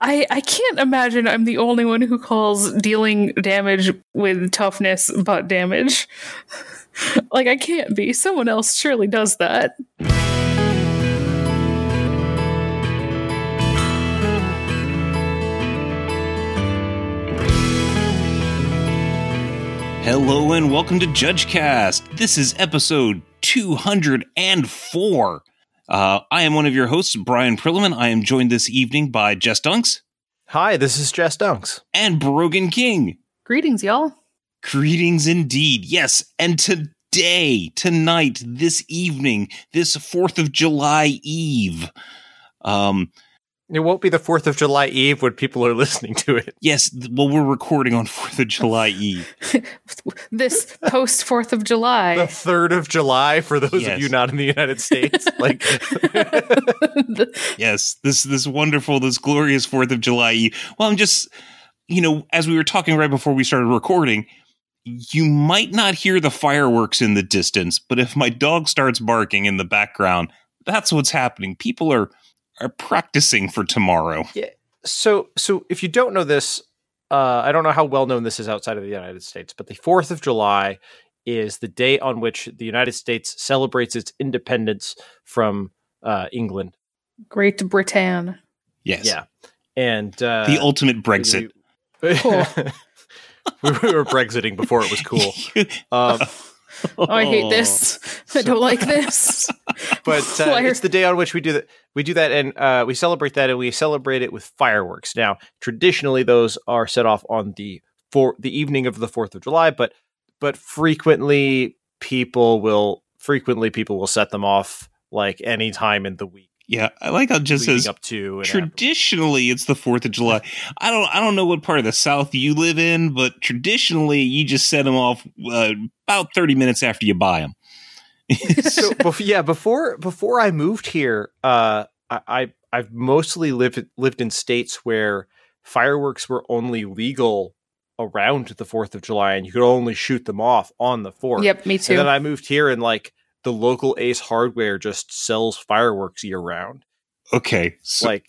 I, I can't imagine I'm the only one who calls dealing damage with toughness butt damage. like, I can't be. Someone else surely does that. Hello and welcome to JudgeCast. This is episode 204. Uh, I am one of your hosts, Bryan Prillaman. I am joined this evening by Jess Dunks Hi, this is Jess Dunks. and Brogan King. Greetings, y'all. Greetings indeed. Yes, and today, tonight, this evening, this 4th of July Eve, um, It won't be the 4th of July Eve when people are listening to it. yes, well, we're recording on 4th of July Eve. This post 4th of July. The 3rd of July for those Yes. of you not in the United States. like, yes, this this wonderful, this glorious Fourth of July Eve. Well, I'm just, you know, as we were talking right before we started recording, you might not hear the fireworks in the distance, but if my dog starts barking in the background, that's what's happening. People are are practicing for tomorrow. Yeah. so, so if you don't know this, uh, I don't know how well known this is outside of the United States, but the 4th of July is the day on which the United States celebrates its independence from uh, England. Great Britain. Yes, Yeah. And uh, the ultimate Brexit. Cool. we were Brexiting before it was cool. Um, Oh, I hate this. I don't like this. but uh, it's the day on which we do that. We do that, and uh, we celebrate that, and we celebrate it with fireworks. Now, traditionally, those are set off on the for the evening of the Fourth of July, but but frequently people will frequently people will set them off like any time in the week Yeah, I like how it just leading says up to. and after. traditionally it's the 4th of July. I don't I don't know what part of the south you live in, but traditionally you just set them off uh, about 30 minutes after you buy them. so bef- yeah, before before I moved here, uh, I, I I've mostly lived lived in states where fireworks were only legal around the Fourth of July, and you could only shoot them off on the Fourth. Yep, me too. And too. then I moved here, and like the local Ace Hardware just sells fireworks year round. Okay. So like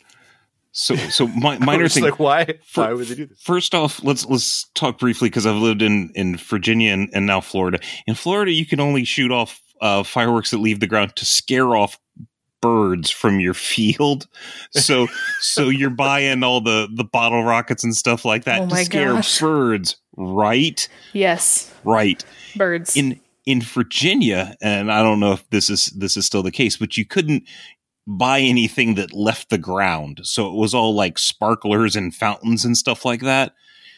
so so my, I minor thing like why For- why would they do this? First off, let's let's talk briefly because I've lived in in Virginia and, and now Florida. In Florida, you can only shoot off uh, fireworks that leave the ground to scare off birds from your field. So so you're buying all the the bottle rockets and stuff like that Oh to scare gosh. birds, right? yes. Right. Birds. In in Virginia, and I don't know if this is this is still the case, but you couldn't buy anything that left the ground. So it was all like sparklers and fountains and stuff like that.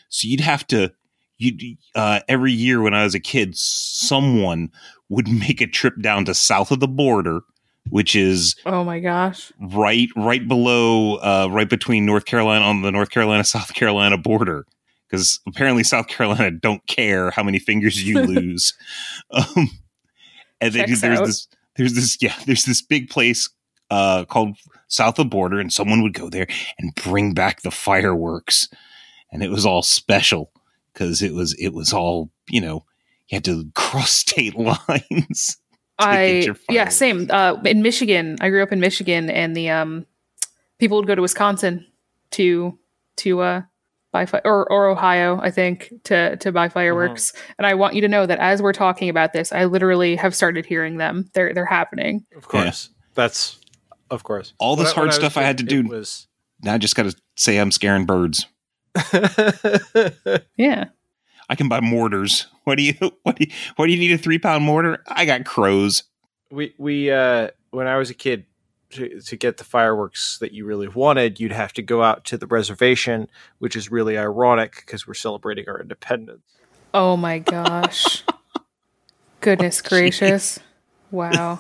So you'd have to you uh every year when I was a kid, someone would make a trip down to south of the border, which is oh my gosh. right right below uh right between North Carolina on the North Carolina South Carolina border because apparently South Carolina don't care how many fingers you lose um and they, Checks there's out. this there's this yeah there's this big place uh called south of border and someone would go there and bring back the fireworks and it was all special because it was it was all you know you had to cross state lines I yeah, same. Uh, in Michigan, I grew up in Michigan, and the um, people would go to Wisconsin to to uh buy fi- or or Ohio, I think, to to buy fireworks. And I want you to know that as we're talking about this, I literally have started hearing them. They're they're happening. Of course, that's of course All this When hard when stuff I was had to do- was now i just gotta say i'm scaring birds Yeah. I can buy mortars. What do you what do you what do you need a three pound mortar? I got crows. we we uh when I was a kid to, to get the fireworks that you really wanted, you'd have to go out to the reservation, which is really ironic because we're celebrating our independence. Oh my gosh. Goodness gracious. Wow.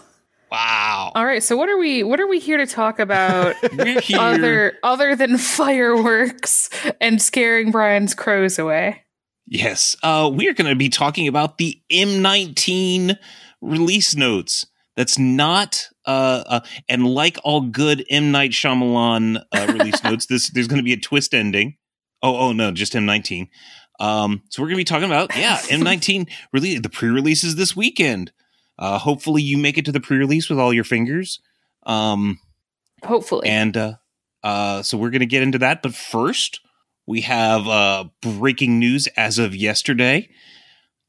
Wow. All right, so what are we what are we here to talk about We're here. other other than fireworks and scaring Brian's crows away? yes. Uh we are gonna be talking about the M19 release notes. That's not uh, uh and like all good M Night Shyamalan uh, release notes, this there's gonna be a twist ending. Oh, oh no, just M19. Um, so we're gonna be talking about yeah, M19 release the pre-releases this weekend. Uh, hopefully you make it to the pre-release with all your fingers. Um, Hopefully. and uh, Uh, so we're going to get into that. But first, we have uh, breaking news as of yesterday.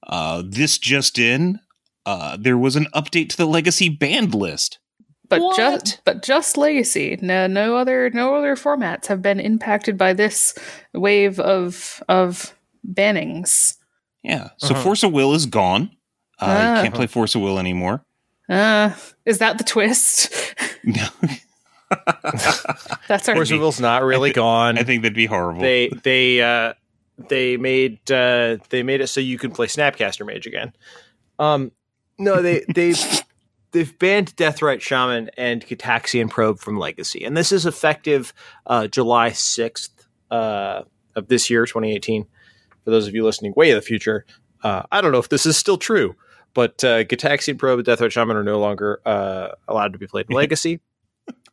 Uh, this just in. Uh, there was an update to the Legacy banned list. But What? just but just Legacy. No no other no other formats have been impacted by this wave of of bannings. Yeah. So Uh-huh. Force of Will is gone. Uh, Ah. You can't play Force of Will anymore. Uh, is that the twist? No, That's our Force of Will's not really gone. I think that'd be horrible. they they uh they made uh they made it so you can play Snapcaster Mage again. Um no, they they they've banned Deathrite Shaman and Gitaxian Probe from Legacy. And this is effective uh July 6th uh of this year 2018. For those of you listening way in the future, uh I don't know if this is still true, but uh Gitaxian Probe and Deathrite Shaman are no longer uh allowed to be played in Legacy.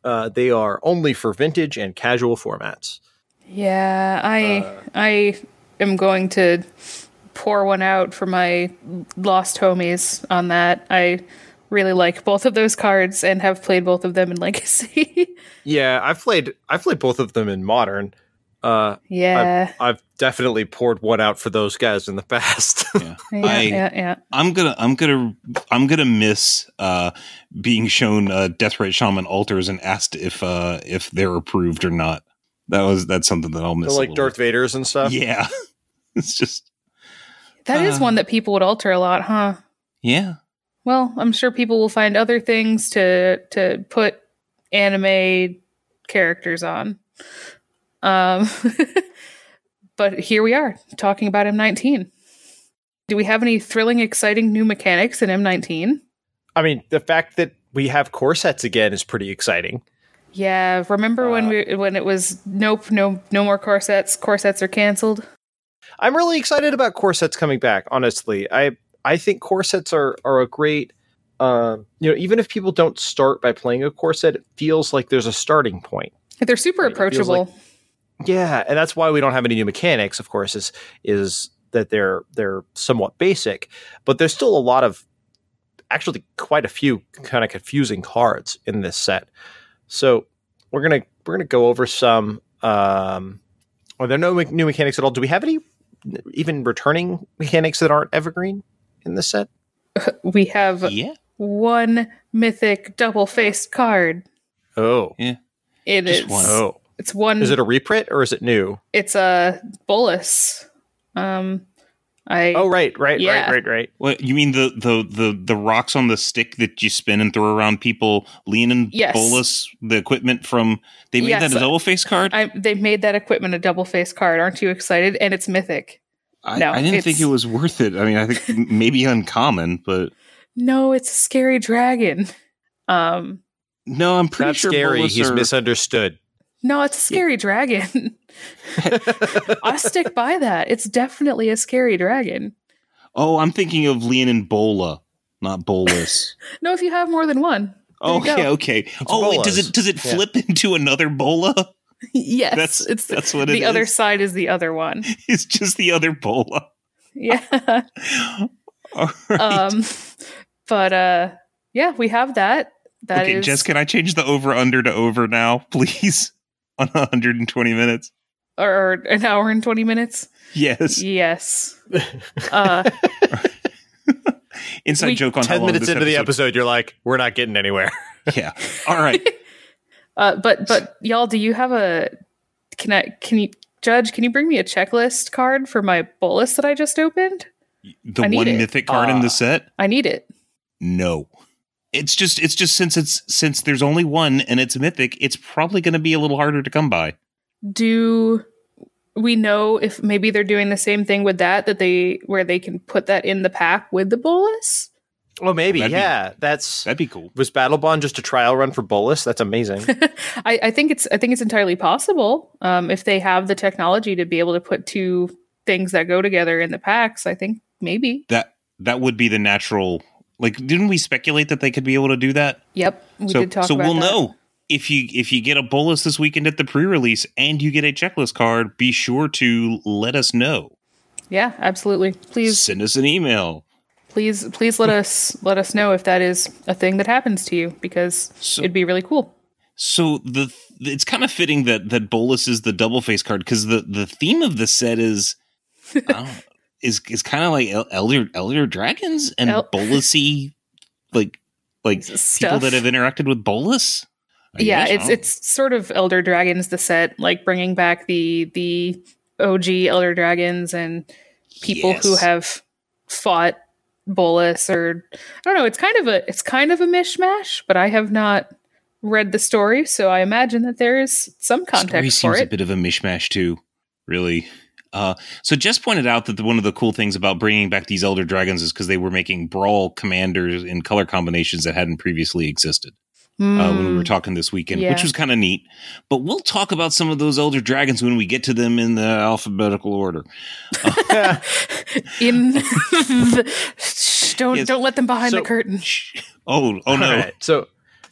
uh they are only for vintage and casual formats. Yeah, I Uh, I am going to pour one out for my lost homies on that. I really like both of those cards and have played both of them in Legacy. Yeah, I've played I've played both of them in modern. Uh yeah. I've definitely poured one out for those guys in the past. yeah. yeah, I- yeah, yeah. I'm gonna, I'm gonna, I'm gonna miss uh, being shown uh, Deathrite Shaman altars and asked if uh, if they're approved or not. That was that's something that I'll miss. They're like little Darth Vader's and stuff. Yeah, it's just That is Uh. one that people would alter a lot, huh? yeah. Well, I'm sure people will find other things to to put anime characters on. Um, but here we are talking about M19. Do we have any thrilling, exciting new mechanics in M19? I mean, the fact that we have core sets again is pretty exciting. Yeah, remember when Uh, we when it was nope, no no more corsets. Corsets are canceled. I'm really excited about corsets coming back, honestly. I I think corsets are are a great uh, you know, even if people don't start by playing a corset, it feels like there's a starting point. They're super Right, approachable. Yeah, and that's why we don't have any new mechanics. Of course, is is that they're they're somewhat basic, but there's still a lot of actually quite a few kind of confusing cards in this set. So we're gonna we're gonna go over some. Um, are there no me- new mechanics at all? Do we have any even returning mechanics that aren't evergreen in this set? we have Yeah, one mythic double faced card. Oh, It Just is one. oh, it's one is it a reprint or is it new? it's a Bolas. Um I Oh, right, right, Yeah. right, right, right. what you mean the the the the rocks on the stick that you spin and throw around people? Leonin Yes. bolus, the equipment from they made Yes. that a double face card. I they've made that equipment a double face card. Aren't you excited? And it's mythic. I, no, I didn't think it was worth it. I mean, I think maybe uncommon, but No, it's a scary dragon. Um no, I'm pretty That's sure scary. Bolas He's are- misunderstood. No, it's a scary dragon. I stick by that. It's definitely a scary dragon. Oh, I'm thinking of Leonin Bola, not Bolas. No, if you have more than one. There you okay, go. okay. Oh, wait, does it does it Yeah. flip into another Bola? yes. That's it's that's what it is. the it other is. side is the other one. It's just the other Bola. Yeah. All right. um but uh yeah, we have that. That is okay, Jess, can I change the over under to over now, please? On 120 minutes. or, or an hour and 20 minutes. Yes. Yes. Uh Inside We- joke on how Ten long minutes this into the episode, you're like, we're not getting anywhere. Yeah. All right. Uh, but but y'all, do you have a? Can I? Can you judge? Can you bring me a checklist card for my Bolas that I just opened? The I need one it. mythic card in Ah. the set? I need it. No. It's just it's just since it's since there's only one and it's mythic, it's probably going to be a little harder to come by. Do we know if maybe they're doing the same thing with that that they where they can put that in the pack with the Bolas? Oh, maybe. That'd be- yeah, that's That'd be cool. was Battlebond just a trial run for Bolas? That's amazing. I, I think it's I think it's entirely possible um, if they have the technology to be able to put two things that go together in the packs. I think maybe. That that would be the natural like didn't we speculate that they could be able to do that? Yep, we so did talk about that. so we'll that. know. If you if you get a Bolas this weekend at the pre-release and you get a checklist card, be sure to let us know. Yeah, absolutely. Please Send us an email. please please let us let us know if that is a thing that happens to you because So- it'd be really cool So the it's kind of fitting that that Bolas is the double face card because the the theme of the set is is is kind of like elder elder dragons and El- Bolasy like like Stuff. people that have interacted with Bolas. I yeah, guess, it's it's sort of Elder Dragons the set, like bringing back the the OG Elder Dragons and people yes. who have fought Bolas or I don't know. It's kind of a it's kind of a mishmash, but I have not read the story, so I imagine that there is some context story for it. a bit of a mishmash too, really. Uh, so Jess pointed out that the, one of the cool things about bringing back these elder dragons is because they were making brawl commanders in color combinations that hadn't previously existed. Mm, uh, when we were hmm. talking this weekend, yeah. which was kind of neat. But we'll talk about some of those elder dragons when we get to them in the alphabetical order. Uh, in the, don't yes. don't let them behind so, the curtain. Oh oh no! Right. So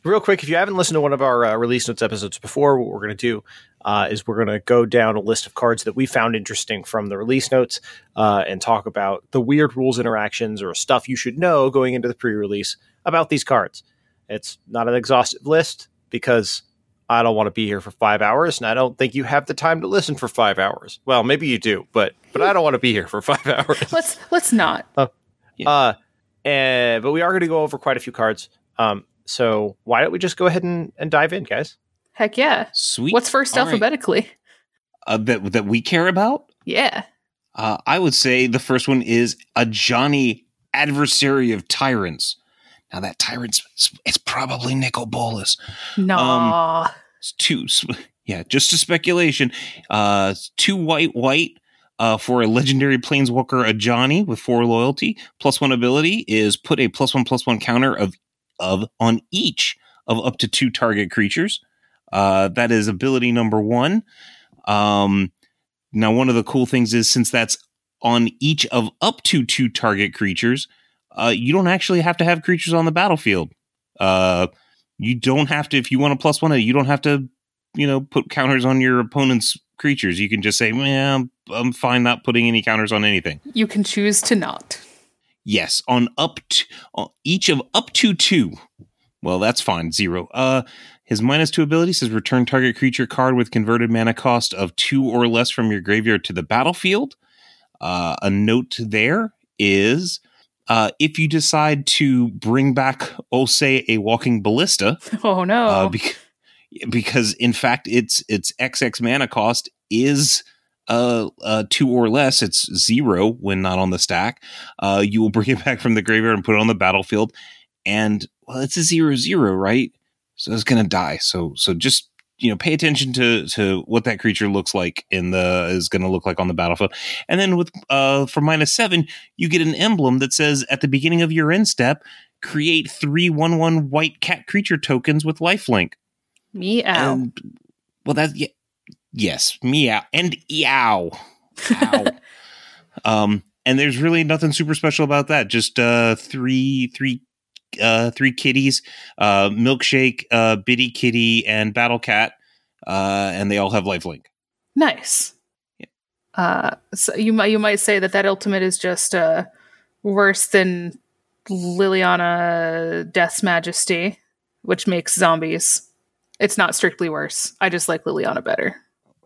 real quick, if you haven't listened to one of our uh, release notes episodes before, what we're going to do uh, is we're going to go down a list of cards that we found interesting from the release notes uh, and talk about the weird rules interactions or stuff you should know going into the pre-release about these cards. It's not an exhaustive list because I don't want to be here for five hours, and I don't think you have the time to listen for five hours. Well, maybe you do, but but I don't want to be here for five hours. Let's let's not. Uh, yeah. uh and but we are going to go over quite a few cards. Um, so why don't we just go ahead and, and dive in, guys? Heck yeah. Sweet. What's first All alphabetically? Right. Uh, that that we care about? Yeah. Uh, I would say the first one is Ajani adversary of tyrants. Now that tyrant's it's probably Nicol Bolas. No. Um, it's two, yeah, just a speculation. Uh, two white, white. Uh, for a legendary planeswalker, Ajani with four loyalty, plus one ability is put a plus one plus one counter of of on each of up to two target creatures. Uh, that is ability number one. Um, now, one of the cool things is since that's on each of up to two target creatures, uh, you don't actually have to have creatures on the battlefield. Uh, you don't have to, if you want a plus one, you don't have to, you know, put counters on your opponent's creatures. You can just say, "Man, I'm fine not putting any counters on anything." You can choose to not. Yes, on up to on each of up to two. Well, that's fine. Zero. Uh, his minus two ability says return target creature card with converted mana cost of two or less from your graveyard to the battlefield. Uh, a note there is uh, if you decide to bring back, oh, say, a walking ballista. Oh no! Uh, beca- because in fact, its its XX mana cost is uh, uh, two or less, it's zero when not on the stack. Uh, you will bring it back from the graveyard and put it on the battlefield. And well, it's a zero zero, right? So it's gonna die. So so just you know pay attention to to what that creature looks like in the is to look like on the battlefield and then with uh for minus seven you get an emblem that says at the beginning of your end step create three one one white cat creature tokens with lifelink meow and, well that's yeah, Yes, meow and yow. um, and there's really nothing super special about that. Just uh, three, three, uh, three kitties, uh, milkshake, uh, bitty kitty, and battle cat, uh, and they all have lifelink. Nice. Yeah. Uh, so you might you might say that that ultimate is just uh worse than Liliana Death's Majesty, which makes zombies. It's not strictly worse. I just like Liliana better.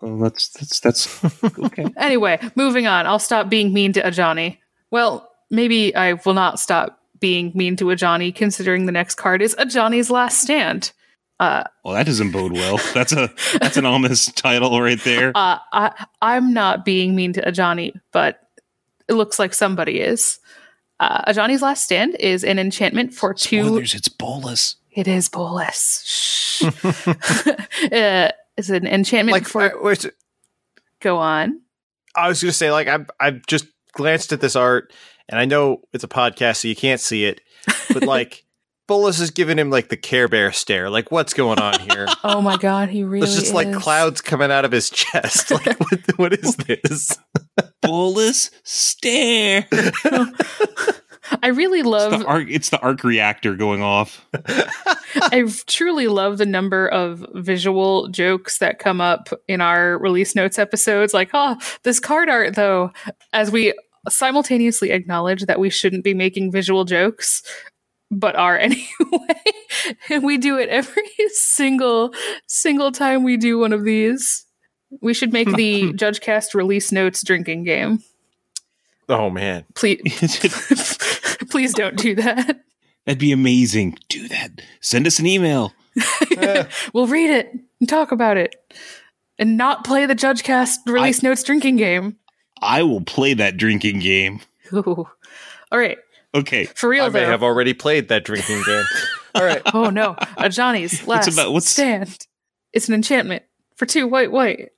Well, that's that's that's okay. anyway, moving on. I'll stop being mean to Ajani. Well, maybe I will not stop being mean to Ajani, considering the next card is Ajani's Last Stand. Uh, well, that doesn't bode well. That's a that's an ominous title right there. Uh, I I'm not being mean to Ajani, but it looks like somebody is. Uh, Ajani's Last Stand is an enchantment for Spoilers, two. It's Bolas. It is Bolas. Shh. uh, is an enchantment like, for. Uh, Go on. I was going to say, like, I I just glanced at this art, and I know it's a podcast, so you can't see it, but like. Bolas is giving him like the Care Bear stare. Like, what's going on here? oh my god, he really. There's just is. like clouds coming out of his chest. Like, what, what is this? Bolas stare. I really love it's the, arc, it's the arc reactor going off. I truly love the number of visual jokes that come up in our release notes episodes. Like, oh, this card art though, as we simultaneously acknowledge that we shouldn't be making visual jokes. but are anyway. and we do it every single single time we do one of these. We should make the Judge Cast release notes drinking game. Oh man. Please please don't do that. That'd be amazing. Do that. Send us an email. we'll read it and talk about it. And not play the Judge Cast release notes drinking game. I will play that drinking game. Ooh. All right. Okay. For real I may have already played that drinking game. All right. oh no. Ajani's last about- what's- stand. It's an enchantment for two white white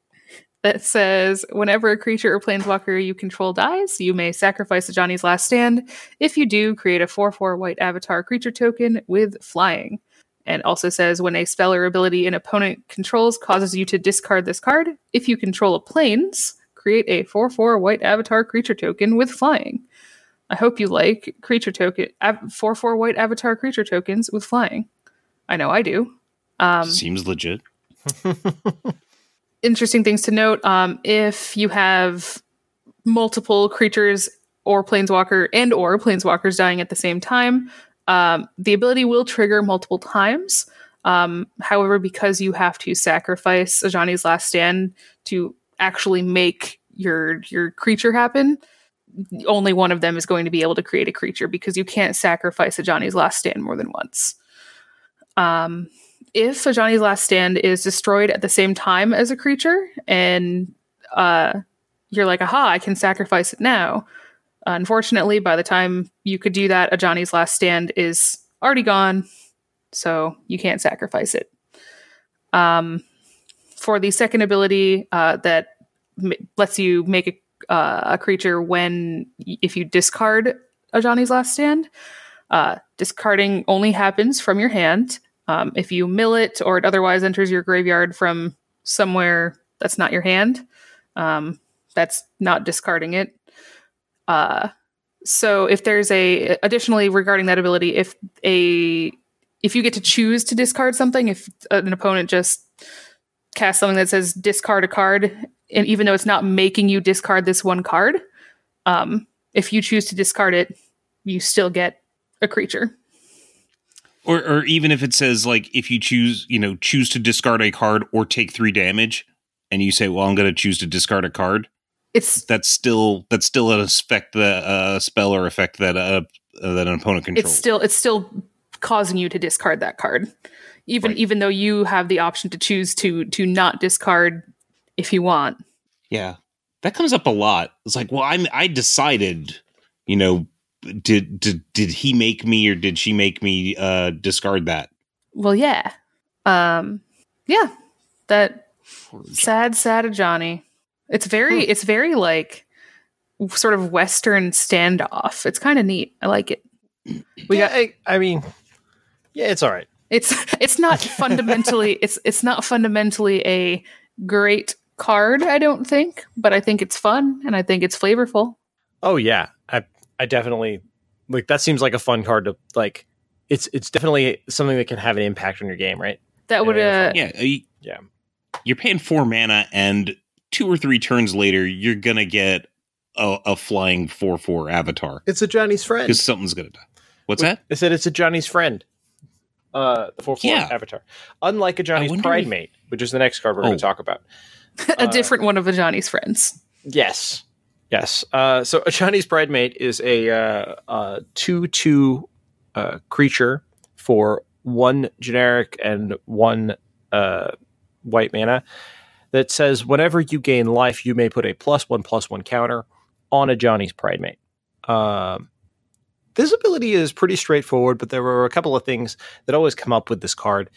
that says whenever a creature or planeswalker you control dies, you may sacrifice Ajani's last stand. If you do, create a 4 4 white avatar creature token with flying. And also says when a spell or ability an opponent controls causes you to discard this card, if you control a planes, create a 4 4 white avatar creature token with flying. I hope you like creature token av- 4 4 white avatar creature tokens with flying. I know I do. Um, Seems legit. interesting things to note um, if you have multiple creatures or planeswalker and or planeswalkers dying at the same time um, the ability will trigger multiple times. Um, however because you have to sacrifice ajani's last stand to actually make your your creature happen only one of them is going to be able to create a creature because you can't sacrifice ajani's last stand more than once. Um, if Ajani's Last Stand is destroyed at the same time as a creature, and uh, you're like, aha, I can sacrifice it now. Unfortunately, by the time you could do that, Ajani's Last Stand is already gone, so you can't sacrifice it. Um, for the second ability uh, that m- lets you make a, uh, a creature when if you discard Ajani's Last Stand, uh, discarding only happens from your hand. Um, if you mill it or it otherwise enters your graveyard from somewhere that's not your hand, um, that's not discarding it. Uh, so if there's a additionally regarding that ability, if a if you get to choose to discard something, if an opponent just casts something that says discard a card, and even though it's not making you discard this one card, um, if you choose to discard it, you still get a creature. Or, or even if it says like if you choose, you know, choose to discard a card or take three damage, and you say, "Well, I'm going to choose to discard a card," It's that's still that's still an effect that uh, spell or effect that uh, uh, that an opponent controls. it's still it's still causing you to discard that card even Right. even though you have the option to choose to to not discard if you want yeah, that comes up a lot. It's like, well, I'm I decided, you know, did did did he make me or did she make me uh, discard that? well yeah. Um yeah. That sad sad Ajani. It's very it's very like sort of western standoff. It's kind of neat. I like it. We yeah, got I, I mean, yeah, it's all right. it's it's not fundamentally it's it's not fundamentally a great card i don't think but i think it's fun and i think it's flavorful. Oh yeah, I I definitely like that. Seems like a fun card to like. It's it's definitely something that can have an impact on your game, right? that would Yeah, uh Yeah, uh, you- Yeah. You're paying four mana, and two or three turns later, you're gonna get a, a flying four four avatar It's Ajani's friend. because something's gonna die. What's that? I said it's Ajani's friend. Uh, the four four Yeah. avatar. Unlike Ajani's Pride if- Mate, which is the next card we're going Oh. to talk about. a different one of Ajani's friends Yes. Yes. Uh, so Ajani's Pridemate is a uh, uh, two-two uh, creature for one generic and one uh, white mana that says whenever you gain life, you may put a plus one plus one counter on Ajani's Pridemate. Um, this ability is pretty straightforward, but there were a couple of things that always come up with this card.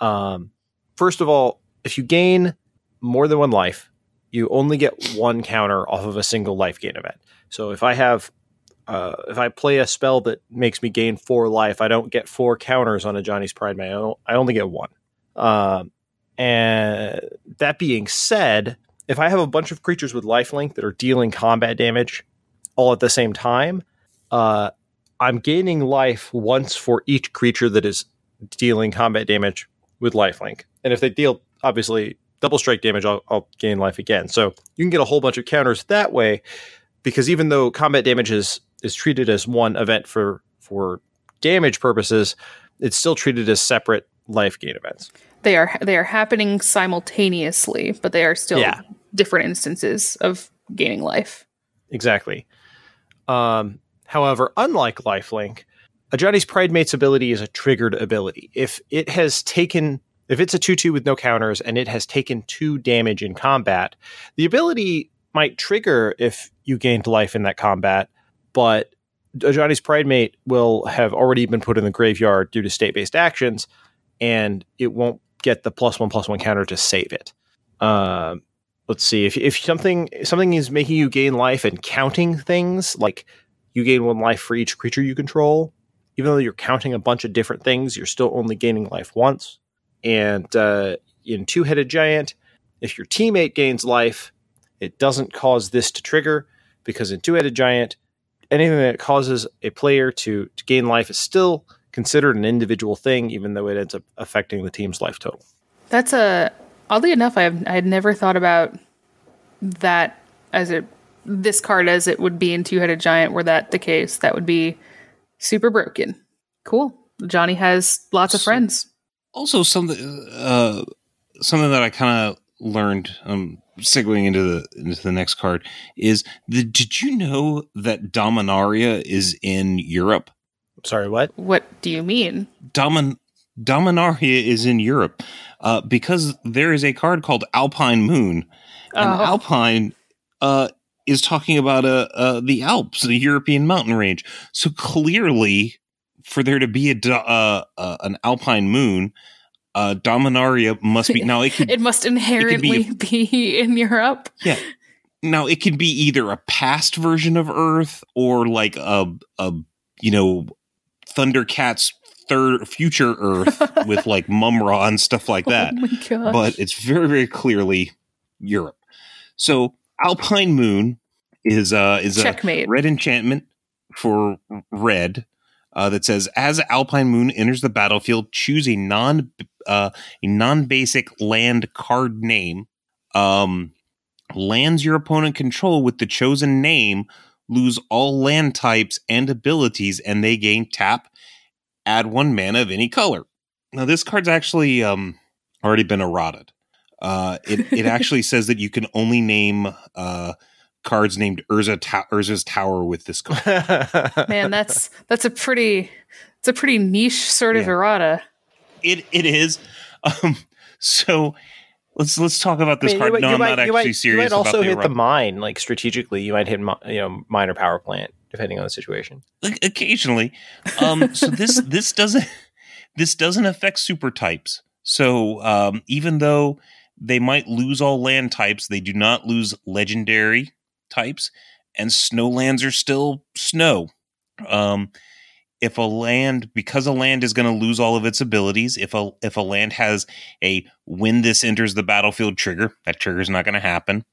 Um, first of all, if you gain more than one life, you only get one counter off of a single life gain event. So if I have, uh, if I play a spell that makes me gain four life, I don't get four counters on Ajani's Pride. I, I only get one. Um, and that being said, if I have a bunch of creatures with lifelink that are dealing combat damage all at the same time, uh, I'm gaining life once for each creature that is dealing combat damage with lifelink. And if they deal, obviously, double strike damage, I'll, I'll gain life again. So you can get a whole bunch of counters that way, because even though combat damage is is treated as one event for for damage purposes, it's still treated as separate life gain events. They are they are happening simultaneously, but they are still Yeah. different instances of gaining life. Exactly. Um, however, unlike Lifelink, Ajani's Pride Mate's ability is a triggered ability. If it has taken, if it's a 2 2 with no counters and it has taken two damage in combat, the ability might trigger if you gained life in that combat, but Ajani's Pride Mate will have already been put in the graveyard due to state based actions, and it won't get the plus one plus one counter to save it. Um, let's see if if something something is making you gain life and counting things like you gain one life for each creature you control even though you're counting a bunch of different things you're still only gaining life once and uh, in two-headed giant if your teammate gains life it doesn't cause this to trigger because in two-headed giant anything that causes a player to, to gain life is still considered an individual thing even though it ends up affecting the team's life total That's a oddly enough, I have I had never thought about that as it this card as it would be in Two Headed Giant. Were that the case, that would be super broken. Cool. Ajani has lots of friends. Also something uh something that I kind of learned um segueing into the into the next card is the did you know that Dominaria is in Europe? sorry what What do you mean? Domin Dominaria is in Europe uh, because there is a card called Alpine Moon, and Oh. Alpine uh, is talking about uh, uh, the Alps, the European mountain range. So clearly, for there to be a uh, uh, an Alpine Moon, uh, Dominaria must be now. It could It must inherently be, in Europe. yeah. Now it can be either a past version of Earth or like a a you know Thundercats third future Earth with like Mumm-Ra and stuff like that. Oh. But it's very very clearly Europe. So Alpine Moon is uh is a checkmate. red enchantment for red uh, that says as Alpine Moon enters the battlefield, choose a non uh, a non basic land card name. Um, lands your opponent control with the chosen name lose all land types and abilities, and they gain tap. Add one mana of any color. Now this card's actually um, already been errata'd. Uh, it it actually says that you can only name uh, cards named Urza Ta- Urza's Tower with this card. Man, that's that's a pretty it's a pretty niche sort of Yeah. errata. It it is. Um, so let's let's talk about this I mean, card. you might- no, you I'm might- not actually might- serious You might also the hit the mine, like strategically. You might hit, mi- you know, Mine or power plant, depending on the situation. Like, occasionally. Um, so this this doesn't this doesn't affect super types. So um, even though they might lose all land types, they do not lose legendary types, and snow lands are still snow. Um, if a land, because a land is going to lose all of its abilities, if a if a land has a when this enters the battlefield trigger, that trigger is not going to happen.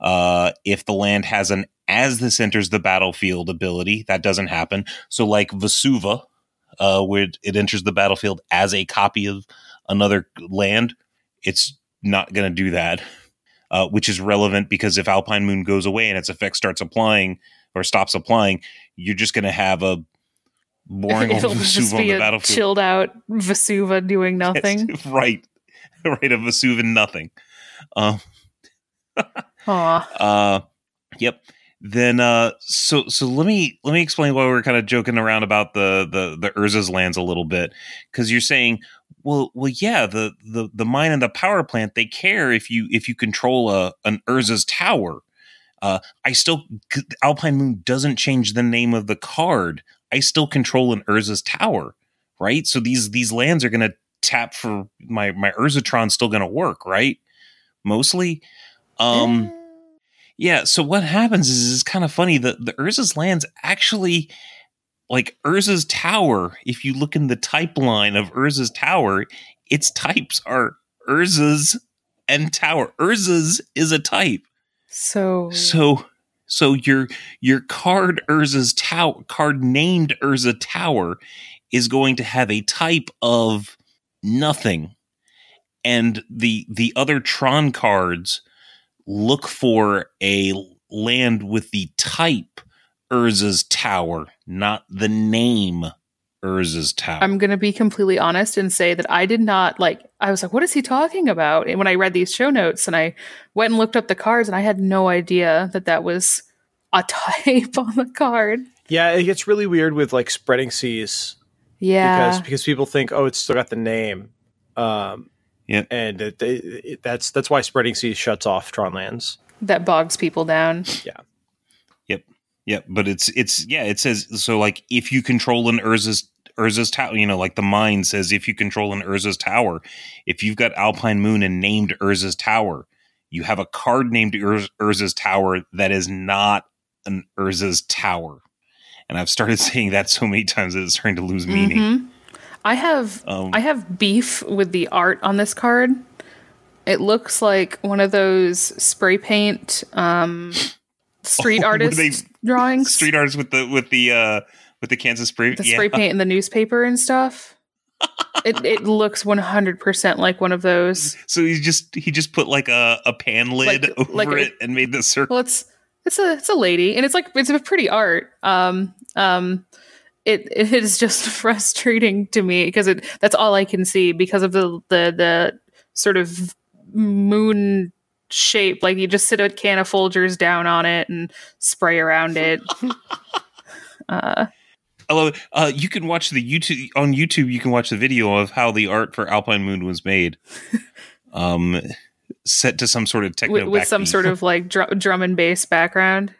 Uh, if the land has an as this enters the battlefield ability, that doesn't happen. So, like Vesuva, uh, where it enters the battlefield as a copy of another land, it's not going to do that. Uh, which is relevant because if Alpine Moon goes away and its effect starts applying or stops applying, you're just going to have a boring old It'll just Vesuva on the battlefield. chilled out Vesuva doing nothing. Yes, right, right, a Vesuva nothing. Um, uh yep then uh so so let me let me explain why we're kind of joking around about the the the urza's lands a little bit because you're saying well well yeah the the the mine and the power plant they care if you if you control a an urza's tower. Uh i still alpine moon doesn't change the name of the card. I still control an urza's tower right? So these these lands are gonna tap for my my urzatron's still gonna work right? Mostly. Um yeah, so what happens is it's kind of funny. The the Urza's lands actually like Urza's tower, if you look in the type line of Urza's tower, its types are Urza's and tower. Urza's is a type. So So so your your card Urza's tower card named Urza Tower is going to have a type of nothing. And the the other Tron cards look for a land with the type Urza's Tower, not the name Urza's Tower. I'm going to be completely honest and say that I did not like, I was like, what is he talking about? And when I read these show notes and I went and looked up the cards and I had no idea that that was a type on the card. Yeah, it gets really weird with like spreading seas Yeah. because because people think oh it's still got the name, um, Yep. and it, it, it- that's that's why spreading seas shuts off Tron lands. that bogs people down. Yep, but it's it's yeah, it says so like if you control an Urza's Urza's tower, you know, like the Mine says if you control an Urza's tower, if you've got Alpine Moon and named Urza's tower, you have a card named Ur- Urza's tower that is not an Urza's tower. And I've started saying that so many times that it's starting to lose meaning. Mhm. I have Um, I have beef with the art on this card. It looks like one of those spray paint um, street Oh, artist they- drawings. Street artists with the with the uh with the Kansas spray. the yeah. spray paint in the newspaper and stuff. it it looks one hundred percent like one of those. So he just he just put like a, a pan lid Like- over like a- it and made the circle. Well, it's it's a it's a lady, and it's like it's a pretty art. Um um, it it is just frustrating to me because it that's all I can see because of the the the sort of moon shape. Like you just sit a can of Folgers down on it and spray around it. uh, I love it. Uh, you can watch the YouTube on YouTube. You can watch the video of how the art for Alpine Moon was made. um, set to some sort of techno with, with some backbeat. sort of like dr- drum and bass background.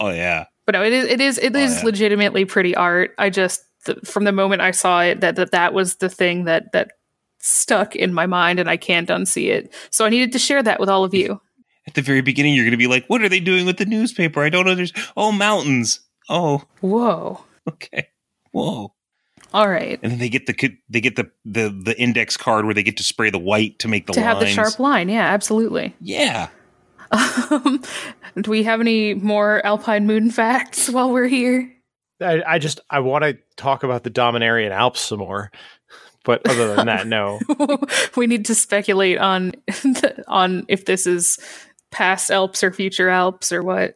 Oh yeah, But no, it is it is it Oh, is yeah. legitimately pretty art. I just th- from the moment I saw it that, that that was the thing that that stuck in my mind and I can't unsee it. So I needed to share that with all of you. at the very beginning, you're going to be like, "What are they doing with the newspaper? I don't understand." Oh, mountains. Oh, Whoa. okay. Whoa. All right. And then they get the they get the the the index card where they get to spray the white to make the to have the sharp line. Yeah, absolutely. Yeah. Um, do we have any more Alpine Moon facts while we're here? I, I just I want to talk about the Dominarian Alps some more, but other than that, no. we need to speculate on on if this is past Alps or future Alps or what.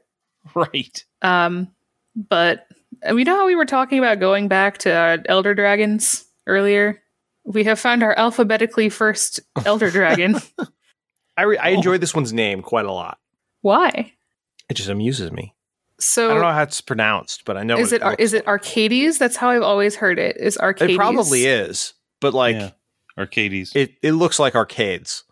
Right. Um, but uh, we know how we were talking about going back to uh, Elder Dragons earlier. We have found our alphabetically first Elder Dragon. I re- I Oh. enjoy this one's name quite a lot. Why? It just amuses me. So I don't know how it's pronounced, but I know is it Ar- is it. Arcades? That's how I've always heard it. Is Arcades? It probably is, but like yeah. Arcades. it, it looks like arcades.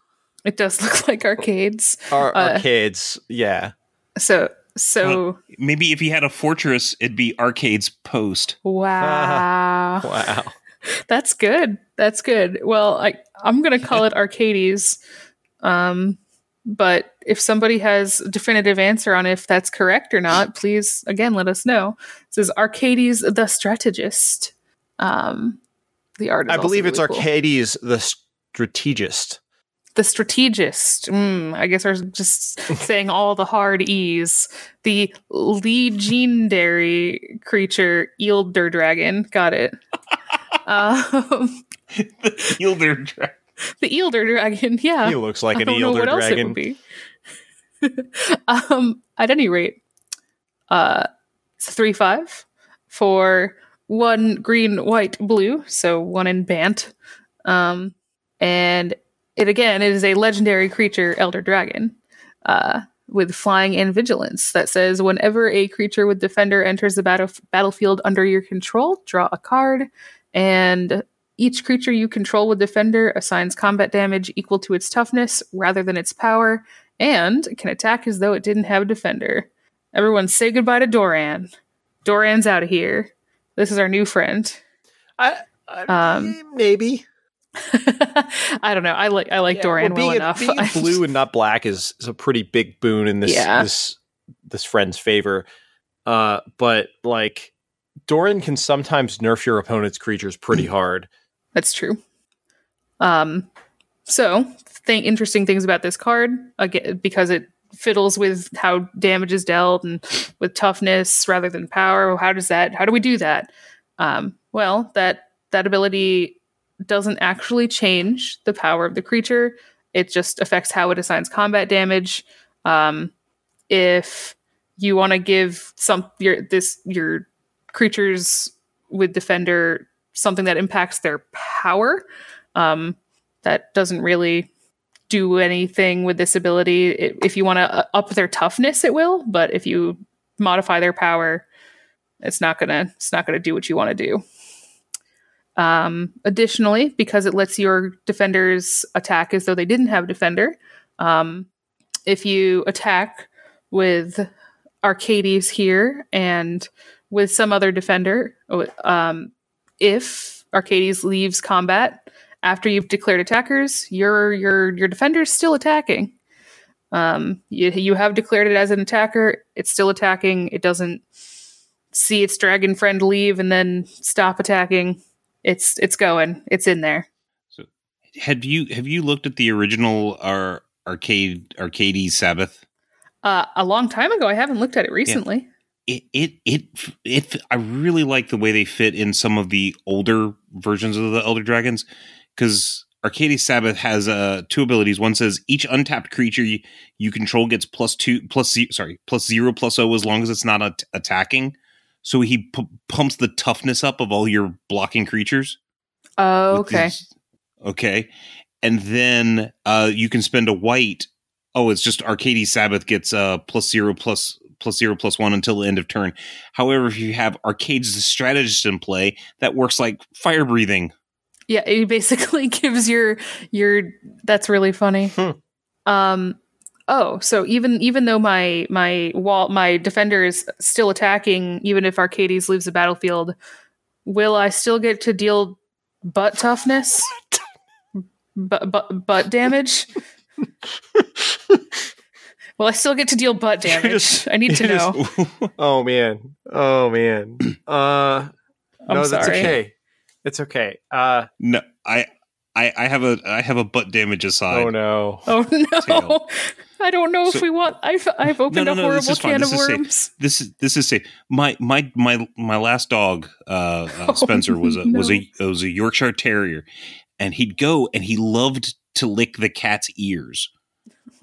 It does look like arcades. Ar- Uh, arcades, yeah. So so Maybe if he had a fortress, it'd be Arcades Post. wow. Wow. That's good. That's good. Well, I I'm gonna call it Arcades. Um, but if somebody has a definitive answer on if that's correct or not, please again let us know. It says Arcades the strategist. Um, the art. I believe it's really cool. Arcades the strategist. The strategist. Mm, I guess we're just saying all the hard E's. The legendary creature, Eelder Dragon. Got it. um, the Elder Dragon. the Eelder Dragon. Yeah. He looks like an Elder what else it dragon. um, at any rate, uh, it's three five for one green, white, blue, so one in Bant. Um, and it again it is a legendary creature, Elder Dragon, uh, with flying and vigilance. That says whenever a creature with defender enters the battle- battlefield under your control, draw a card, and each creature you control with defender assigns combat damage equal to its toughness rather than its power, and can attack as though it didn't have a defender. Everyone say goodbye to Doran. Doran's out of here. This is our new friend. I, I, Um, eh, maybe. I don't know. I like I like Yeah, Doran well, well being, enough. being blue and not black is, is a pretty big boon in this Yeah. this this friend's favor. Uh, but like Doran can sometimes nerf your opponent's creatures pretty hard. That's true. Um, so th- interesting things about this card again because it fiddles with how damage is dealt and with toughness rather than power. How does that? How do we do that? Um, well, that that ability doesn't actually change the power of the creature. It just affects how it assigns combat damage. Um, if you want to give some your this your creatures with defender something that impacts their power. Um, that doesn't really do anything with this ability. It, if you want to up their toughness, it will. But if you modify their power, it's not gonna it's not gonna do what you want to do. Um, additionally, because it lets your defenders attack as though they didn't have a defender, um, if you attack with Arcades here and with some other defender, um, if Arcades leaves combat after you've declared attackers, your your your defender's still attacking. Um, you you have declared it as an attacker. It's still attacking. It doesn't see its dragon friend leave and then stop attacking it's it's going. It's in there. So, have you have you looked at the original our arcade Arcades Sabbath? Uh, a long time ago. I haven't looked at it recently. Yeah. It, it it it I really like the way they fit in some of the older versions of the Elder Dragons because Arcades Sabbath has uh, two abilities. One says each untapped creature you, you control gets plus two plus z- sorry plus zero plus o as long as it's not at- attacking. So he p- pumps the toughness up of all your blocking creatures. Oh, okay. okay. And then uh, you can spend a white. Oh, it's just Arcades Sabbath gets uh, plus zero plus plus zero plus one until the end of turn. However, if you have Arcades the strategist in play, that works like fire breathing. Yeah, it basically gives your your. That's really funny. Hmm. Um, oh, so even even though my my wall my defender is still attacking, even if Arcades leaves the battlefield, will I still get to deal butt toughness? but but butt damage? Well, I still get to deal butt damage. Just, I need to know. Just, oh man. Oh man. Uh I'm no, sorry. that's okay. It's okay. Uh no, I I, I have a I have a butt damage aside. Oh no! Oh no! I don't know so, if we want. I've I've opened no, no, a horrible can this of worms. Is this is this is safe. My my my my last dog, uh, uh, Spencer, oh, was a no. was a was a Yorkshire Terrier, and he'd go and he loved to lick the cat's ears,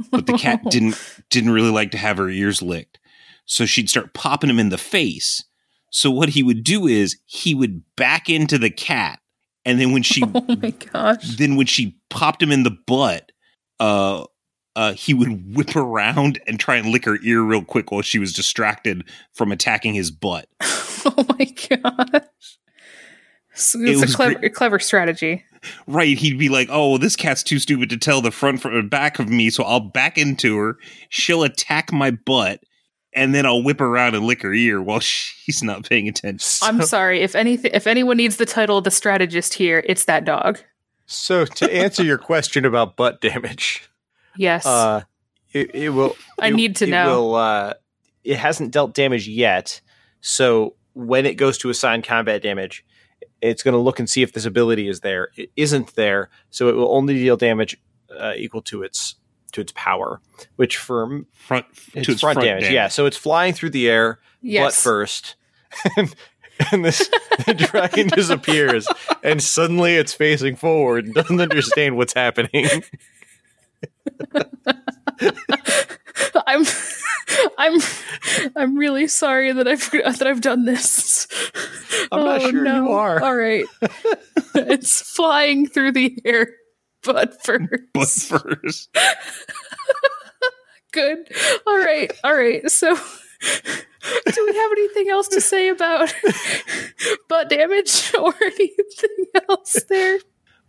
but the cat didn't didn't really like to have her ears licked, so she'd start popping him in the face. So what he would do is he would back into the cat and then when she oh my gosh. then when she popped him in the butt uh uh he would whip around and try and lick her ear real quick while she was distracted from attacking his butt. Oh my gosh. So it's it a clever great. clever strategy. Right he'd be like oh this cat's too stupid to tell the front from the back of me so i'll back into her. She'll attack my butt and then I'll whip around and lick her ear while she's not paying attention. I'm sorry if anything. If anyone needs the title of the strategist here, it's that dog. So to answer your question about butt damage, yes, uh, it, it will. I it, need to it know. Will, uh, it hasn't dealt damage yet, so when it goes to assign combat damage, it's going to look and see if this ability is there. It isn't there, so it will only deal damage uh, equal to its to its power, which for front its, its front, front damage. damage. Yeah, so it's flying through the air, yes. butt first, and, and this the dragon disappears, and suddenly it's facing forward and doesn't understand what's happening. I'm I'm I'm really sorry that I've that I've done this. I'm oh, not sure no. you are. All right. it's flying through the air butt first. Butt first. Good. All right. All right. So, do we have anything else to say about butt damage or anything else there?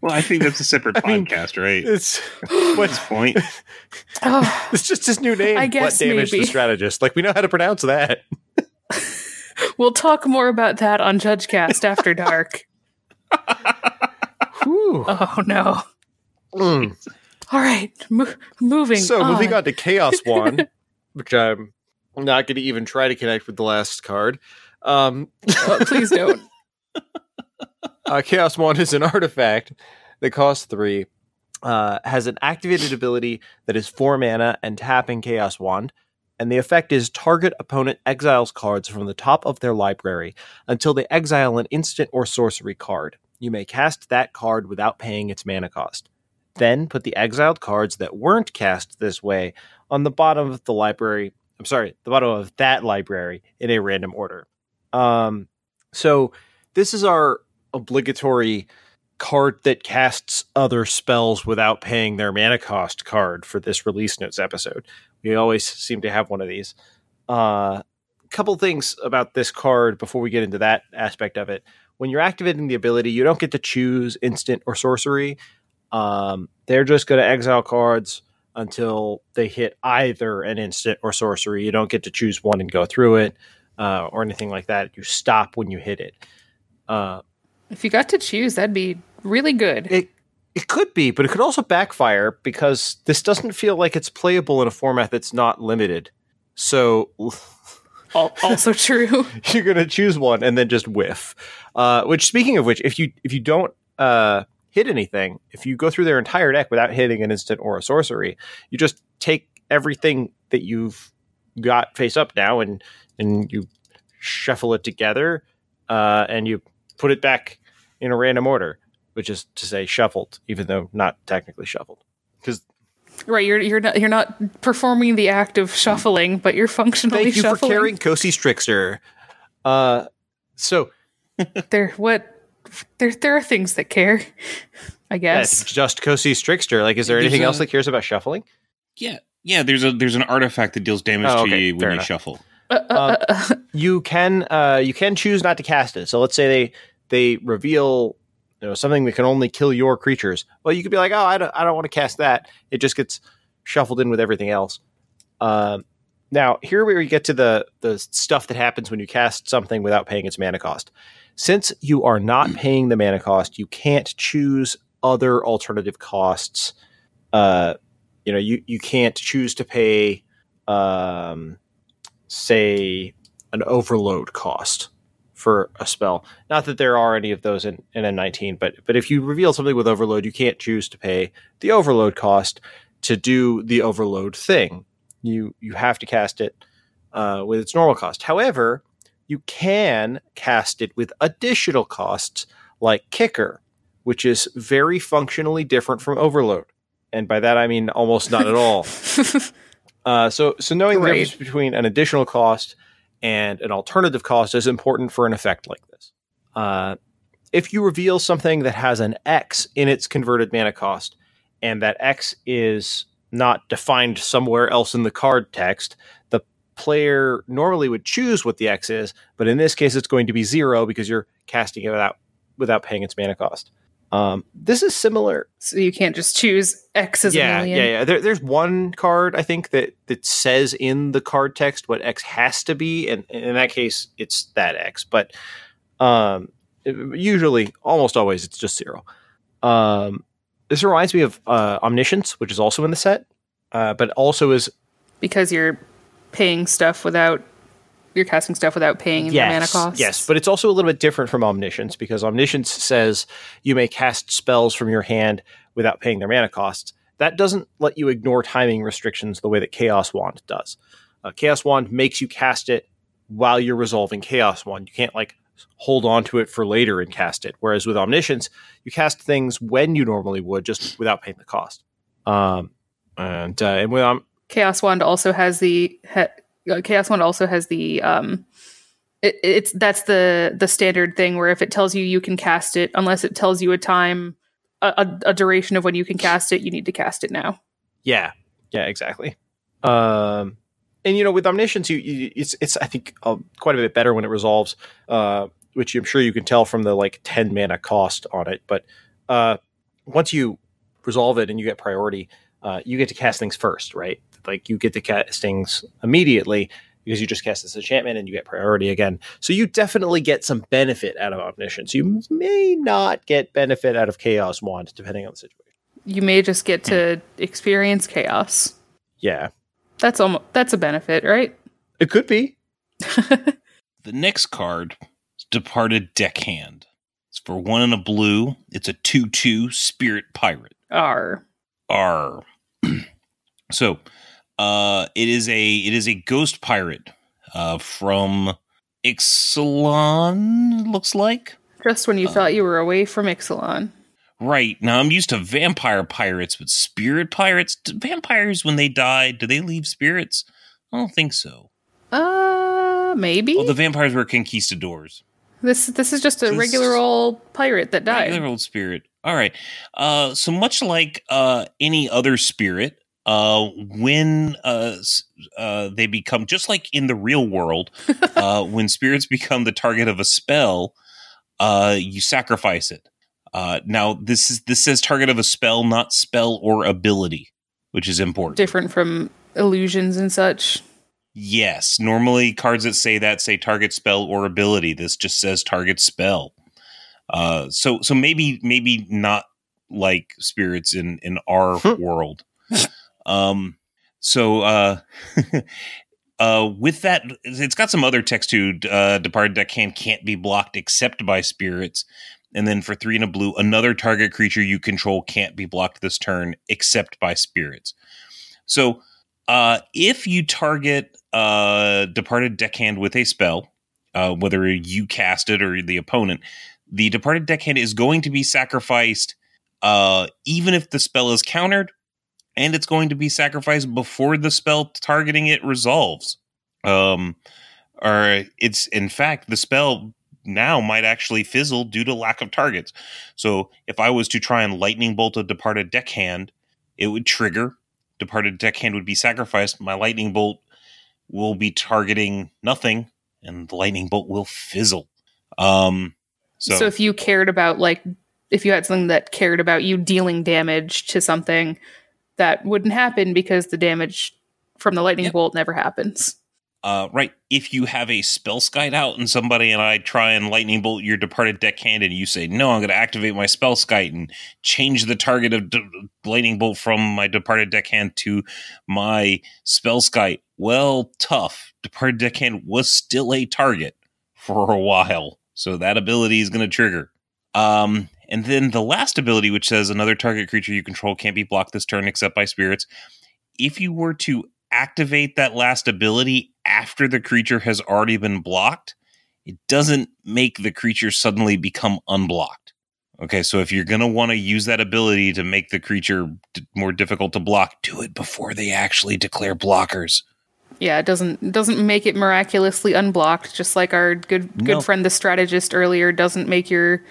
Well, I think that's a separate I mean, podcast, right? It's what's point? Oh, it's just his new name. I guess butt damage maybe. the strategist. Like we know how to pronounce that. we'll talk more about that on JudgeCast after dark. oh no. Mm. All right, mo- moving. So on. moving on to Chaos Wand, which I'm not going to even try to connect with the last card. Um, oh, please don't. uh, Chaos Wand is an artifact that costs three, uh, has an activated ability that is four mana and tapping Chaos Wand, and the effect is target opponent exiles cards from the top of their library until they exile an instant or sorcery card. You may cast that card without paying its mana cost. Then put the exiled cards that weren't cast this way on the bottom of the library. I'm sorry, the bottom of that library in a random order. Um, so this is our obligatory card that casts other spells without paying their mana cost card for this release notes episode. We always seem to have one of these. A uh, couple things about this card before we get into that aspect of it. When you're activating the ability, you don't get to choose instant or sorcery. Um, they're just going to exile cards until they hit either an instant or sorcery. You don't get to choose one and go through it uh, or anything like that. You stop when you hit it. Uh, if you got to choose, that'd be really good. It it could be, but it could also backfire because this doesn't feel like it's playable in a format that's not limited. So also true. you're gonna choose one and then just whiff. Uh, which, speaking of which, if you if you don't uh, hit anything, if you go through their entire deck without hitting an instant or a sorcery, you just take everything that you've got face up now and and you shuffle it together uh, and you put it back in a random order which is to say shuffled, even though not technically shuffled. Because right, you're you're not you're not performing the act of shuffling, but you're functionally. Thank you shuffling. for carrying Cosi's Trickster. Uh, so there, what there there are things that care. I guess yeah, just Cosi's Trickster. Like, is there anything a, else that cares about shuffling? Yeah, yeah. There's a there's an artifact that deals damage oh, okay, to you when you enough. shuffle. Uh, uh, uh, you can uh, you can choose not to cast it. So let's say they they reveal you know something that can only kill your creatures well you could be like oh i don't, I don't want to cast that it just gets shuffled in with everything else um, now here we get to the the stuff that happens when you cast something without paying its mana cost since you are not paying the mana cost you can't choose other alternative costs uh, you know you, you can't choose to pay um, say an overload cost for a spell. Not that there are any of those in, in M19, but but if you reveal something with overload, you can't choose to pay the overload cost to do the overload thing. You you have to cast it uh, with its normal cost. However, you can cast it with additional costs like kicker, which is very functionally different from overload, and by that I mean almost not at all. uh, so so knowing the difference between an additional cost and an alternative cost is important for an effect like this. Uh, if you reveal something that has an X in its converted mana cost, and that X is not defined somewhere else in the card text, the player normally would choose what the X is, but in this case, it's going to be zero because you're casting it without without paying its mana cost. Um, this is similar. So you can't just choose X as yeah, a million. Yeah, yeah. There, there's one card I think that that says in the card text what X has to be, and, and in that case, it's that X. But um, usually, almost always, it's just zero. Um, this reminds me of uh, Omniscience, which is also in the set, uh, but also is because you're paying stuff without you're casting stuff without paying yes, mana costs. Yes, but it's also a little bit different from Omniscience because Omniscience says you may cast spells from your hand without paying their mana costs. That doesn't let you ignore timing restrictions the way that Chaos Wand does. Uh, Chaos Wand makes you cast it while you're resolving Chaos Wand. You can't like hold on to it for later and cast it. Whereas with Omniscience, you cast things when you normally would, just without paying the cost. Um, and uh, and with um, Chaos Wand also has the ha- uh, Chaos Wand also has the um, it, it's that's the the standard thing where if it tells you you can cast it, unless it tells you a time, a, a, duration of when you can cast it, you need to cast it now. Yeah, yeah, exactly. Um, and you know, with omniscience, you, you it's it's I think uh, quite a bit better when it resolves, uh, which I'm sure you can tell from the like ten mana cost on it. But uh, once you resolve it and you get priority, uh, you get to cast things first, right? Like you get the cast things immediately because you just cast this enchantment and you get priority again. So you definitely get some benefit out of omniscience. You may not get benefit out of chaos wand depending on the situation. You may just get to experience chaos. Yeah. That's almost that's a benefit, right? It could be. the next card is Departed Deckhand. It's for one and a blue. It's a 2 2 spirit pirate. R. R. so uh, it is a it is a ghost pirate uh, from Ixalan. Looks like just when you uh, thought you were away from Ixalan. Right now, I'm used to vampire pirates, but spirit pirates. Vampires, when they die, do they leave spirits? I don't think so. Uh, maybe. Well, the vampires were conquistadors. This this is just a This- regular old pirate that died. Regular old spirit. All right. Uh, so much like uh, any other spirit, uh, when uh, uh, they become just like in the real world, uh, when spirits become the target of a spell, uh, you sacrifice it. Uh, now this is this says target of a spell, not spell or ability, which is important. Different from illusions and such. Yes, normally cards that say that say target spell or ability. This just says target spell. Uh, so so maybe maybe not like spirits in in our world. Um, so uh, uh, with that, it's got some other text too. Uh, departed deckhand can't be blocked except by spirits. And then for three and a blue, another target creature you control can't be blocked this turn except by spirits. So uh, if you target uh, departed deckhand with a spell, uh, whether you cast it or the opponent, the departed deckhand is going to be sacrificed, uh, even if the spell is countered, and it's going to be sacrificed before the spell targeting it resolves. Um, or it's in fact the spell now might actually fizzle due to lack of targets. So if I was to try and lightning bolt a departed deckhand, it would trigger departed deckhand would be sacrificed. My lightning bolt will be targeting nothing, and the lightning bolt will fizzle. Um, so, So. if you cared about like if you had something that cared about you dealing damage to something, that wouldn't happen because the damage from the lightning Yep. bolt never happens. uh, right, if you have a Spellskite out and somebody and I try and lightning bolt your departed deckhand, and you say no, I'm going to activate my Spellskite and change the target of d- lightning bolt from my departed deckhand to my spell skite. Well, tough. Departed deckhand was still a target for a while, so that ability is going to trigger. Um, and then the last ability, which says another target creature you control can't be blocked this turn except by spirits. If you were to activate that last ability after the creature has already been blocked, it doesn't make the creature suddenly become unblocked. Okay, so if you're going to want to use that ability to make the creature d- more difficult to block, do it before they actually declare blockers. Yeah, it doesn't doesn't make it miraculously unblocked, just like our good good No. friend the strategist earlier doesn't make your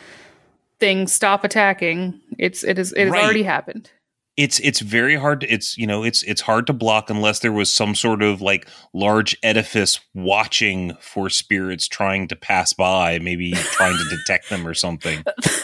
thing stop attacking. It's it is it has Right. already happened. It's it's very hard to, it's you know it's it's hard to block unless there was some sort of like large edifice watching for spirits trying to pass by, maybe trying to detect them or something.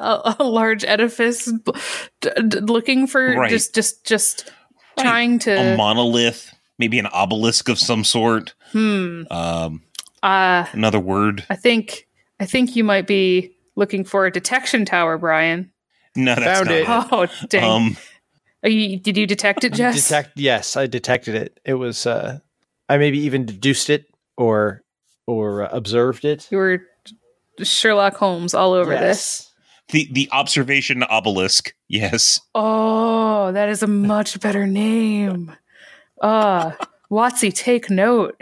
a, a large edifice b- d- d- looking for Right. just just just Right. trying to A monolith, maybe an obelisk of some sort. hmm Um, uh another word. I think I think you might be looking for a detection tower, Bryan. No, that's Found not it. it. Oh dang! Um, Are you, did you detect it, Jess? Detect. Yes, I detected it. It was. uh I maybe even deduced it or or uh, observed it. you were Sherlock Holmes all over this. the the observation obelisk. Yes. Oh, that is a much better name. Uh Watsy, take note.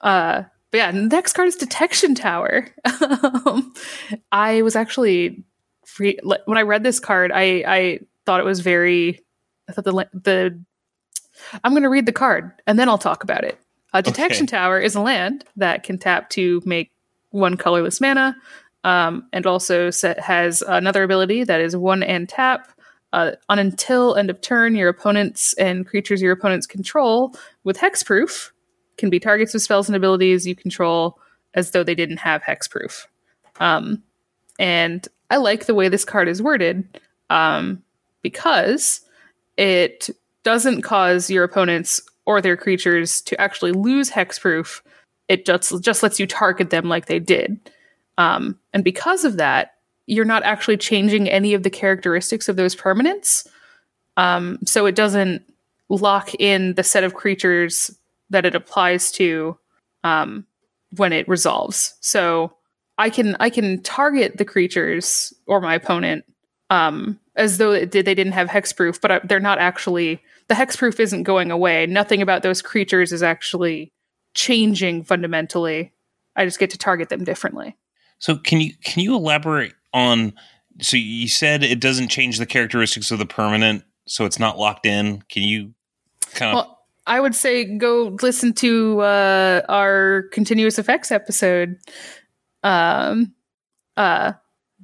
Uh but yeah, next card is Detection Tower. um, I was actually free, like, when I read this card, I I thought it was very I thought the the I'm going to read the card and then I'll talk about it. Uh, Detection Okay. Tower is a land that can tap to make one colorless mana, um, and also set, has another ability that is one and tap. Uh, on until end of turn, your opponents and creatures your opponents control with hexproof can be targets of spells and abilities you control as though they didn't have hexproof. Um, and I like the way this card is worded um, because it doesn't cause your opponents or their creatures to actually lose hexproof. It just just lets you target them like they did. Um, and because of that, you're not actually changing any of the characteristics of those permanents. Um, so it doesn't lock in the set of creatures that it applies to um, when it resolves. So I can I can target the creatures or my opponent um, as though it did, they didn't have hexproof, but I, they're not actually. The hexproof isn't going away. Nothing about those creatures is actually changing fundamentally. I just get to target them differently. So can you can you elaborate on? So you said it doesn't change the characteristics of the permanent, so it's not locked in. Can you kind of? Well, I would say go listen to uh, our continuous effects episode Um, uh,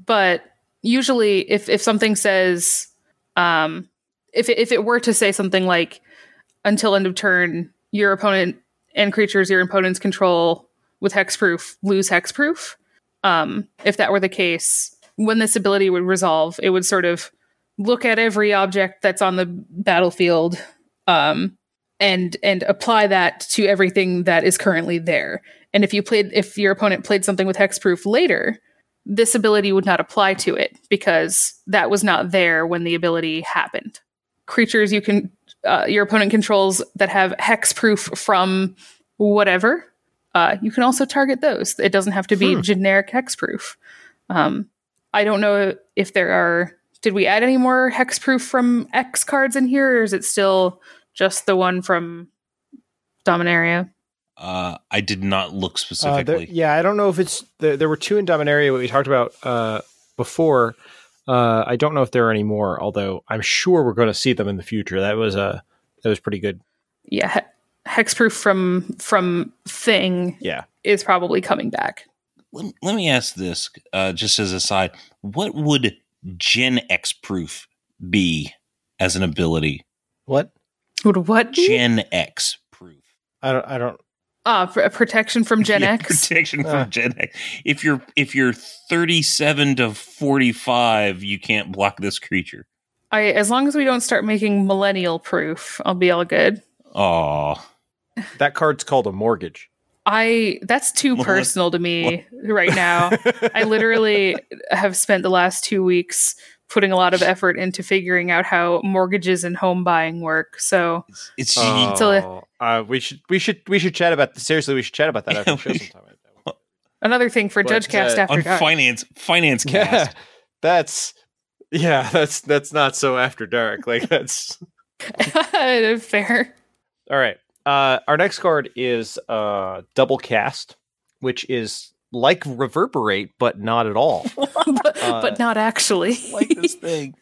but usually, if if something says, um, if it, if it were to say something like, until end of turn, your opponent and creatures your opponents control with hexproof lose hexproof. Um, if that were the case, when this ability would resolve, it would sort of look at every object that's on the battlefield um, and and apply that to everything that is currently there. And if you played if your opponent played something with hexproof later, this ability would not apply to it because that was not there when the ability happened. Creatures you can uh, your opponent controls that have hexproof from whatever, uh, you can also target those. It doesn't have to be Hmm. generic hexproof. Um, I don't know if there are. Did we add any more hexproof from X cards in here, or is it still just the one from Dominaria? Uh, I did not look Uh, specifically. there, yeah, I don't know if it's there, there were two in Dominaria what we talked about uh, before. Uh, I don't know if there are any more, although I'm sure we're going to see them in the future. That was a that was pretty good. Yeah, he- hexproof from from Thing Yeah, is probably coming back. let, let me ask this, uh, just as a side: What would Gen X proof be as an ability? what? Would what? be? Gen X proof. I don't. I don't. Ah, pr- protection from Gen Yeah, X. protection from Uh. Gen X. If you're if you're 37 to 45, you can't block this creature. I as long as we don't start making millennial proof, I'll be all good. Oh, That card's called a mortgage. I that's too Well, personal to me right now. I literally have spent the last two weeks putting a lot of effort into figuring out how mortgages and home buying work. So it's So- Oh, uh, we should we should we should chat about seriously. We should chat about that after the show sometime. another thing for But, Judge Cast uh, after on dark. finance finance Yeah, cast. that's yeah, that's that's not so after dark. Like that's Fair. all right. Uh, our next card is uh, double cast, which is like reverberate, but not at all. but, Uh, but not actually. like this thing.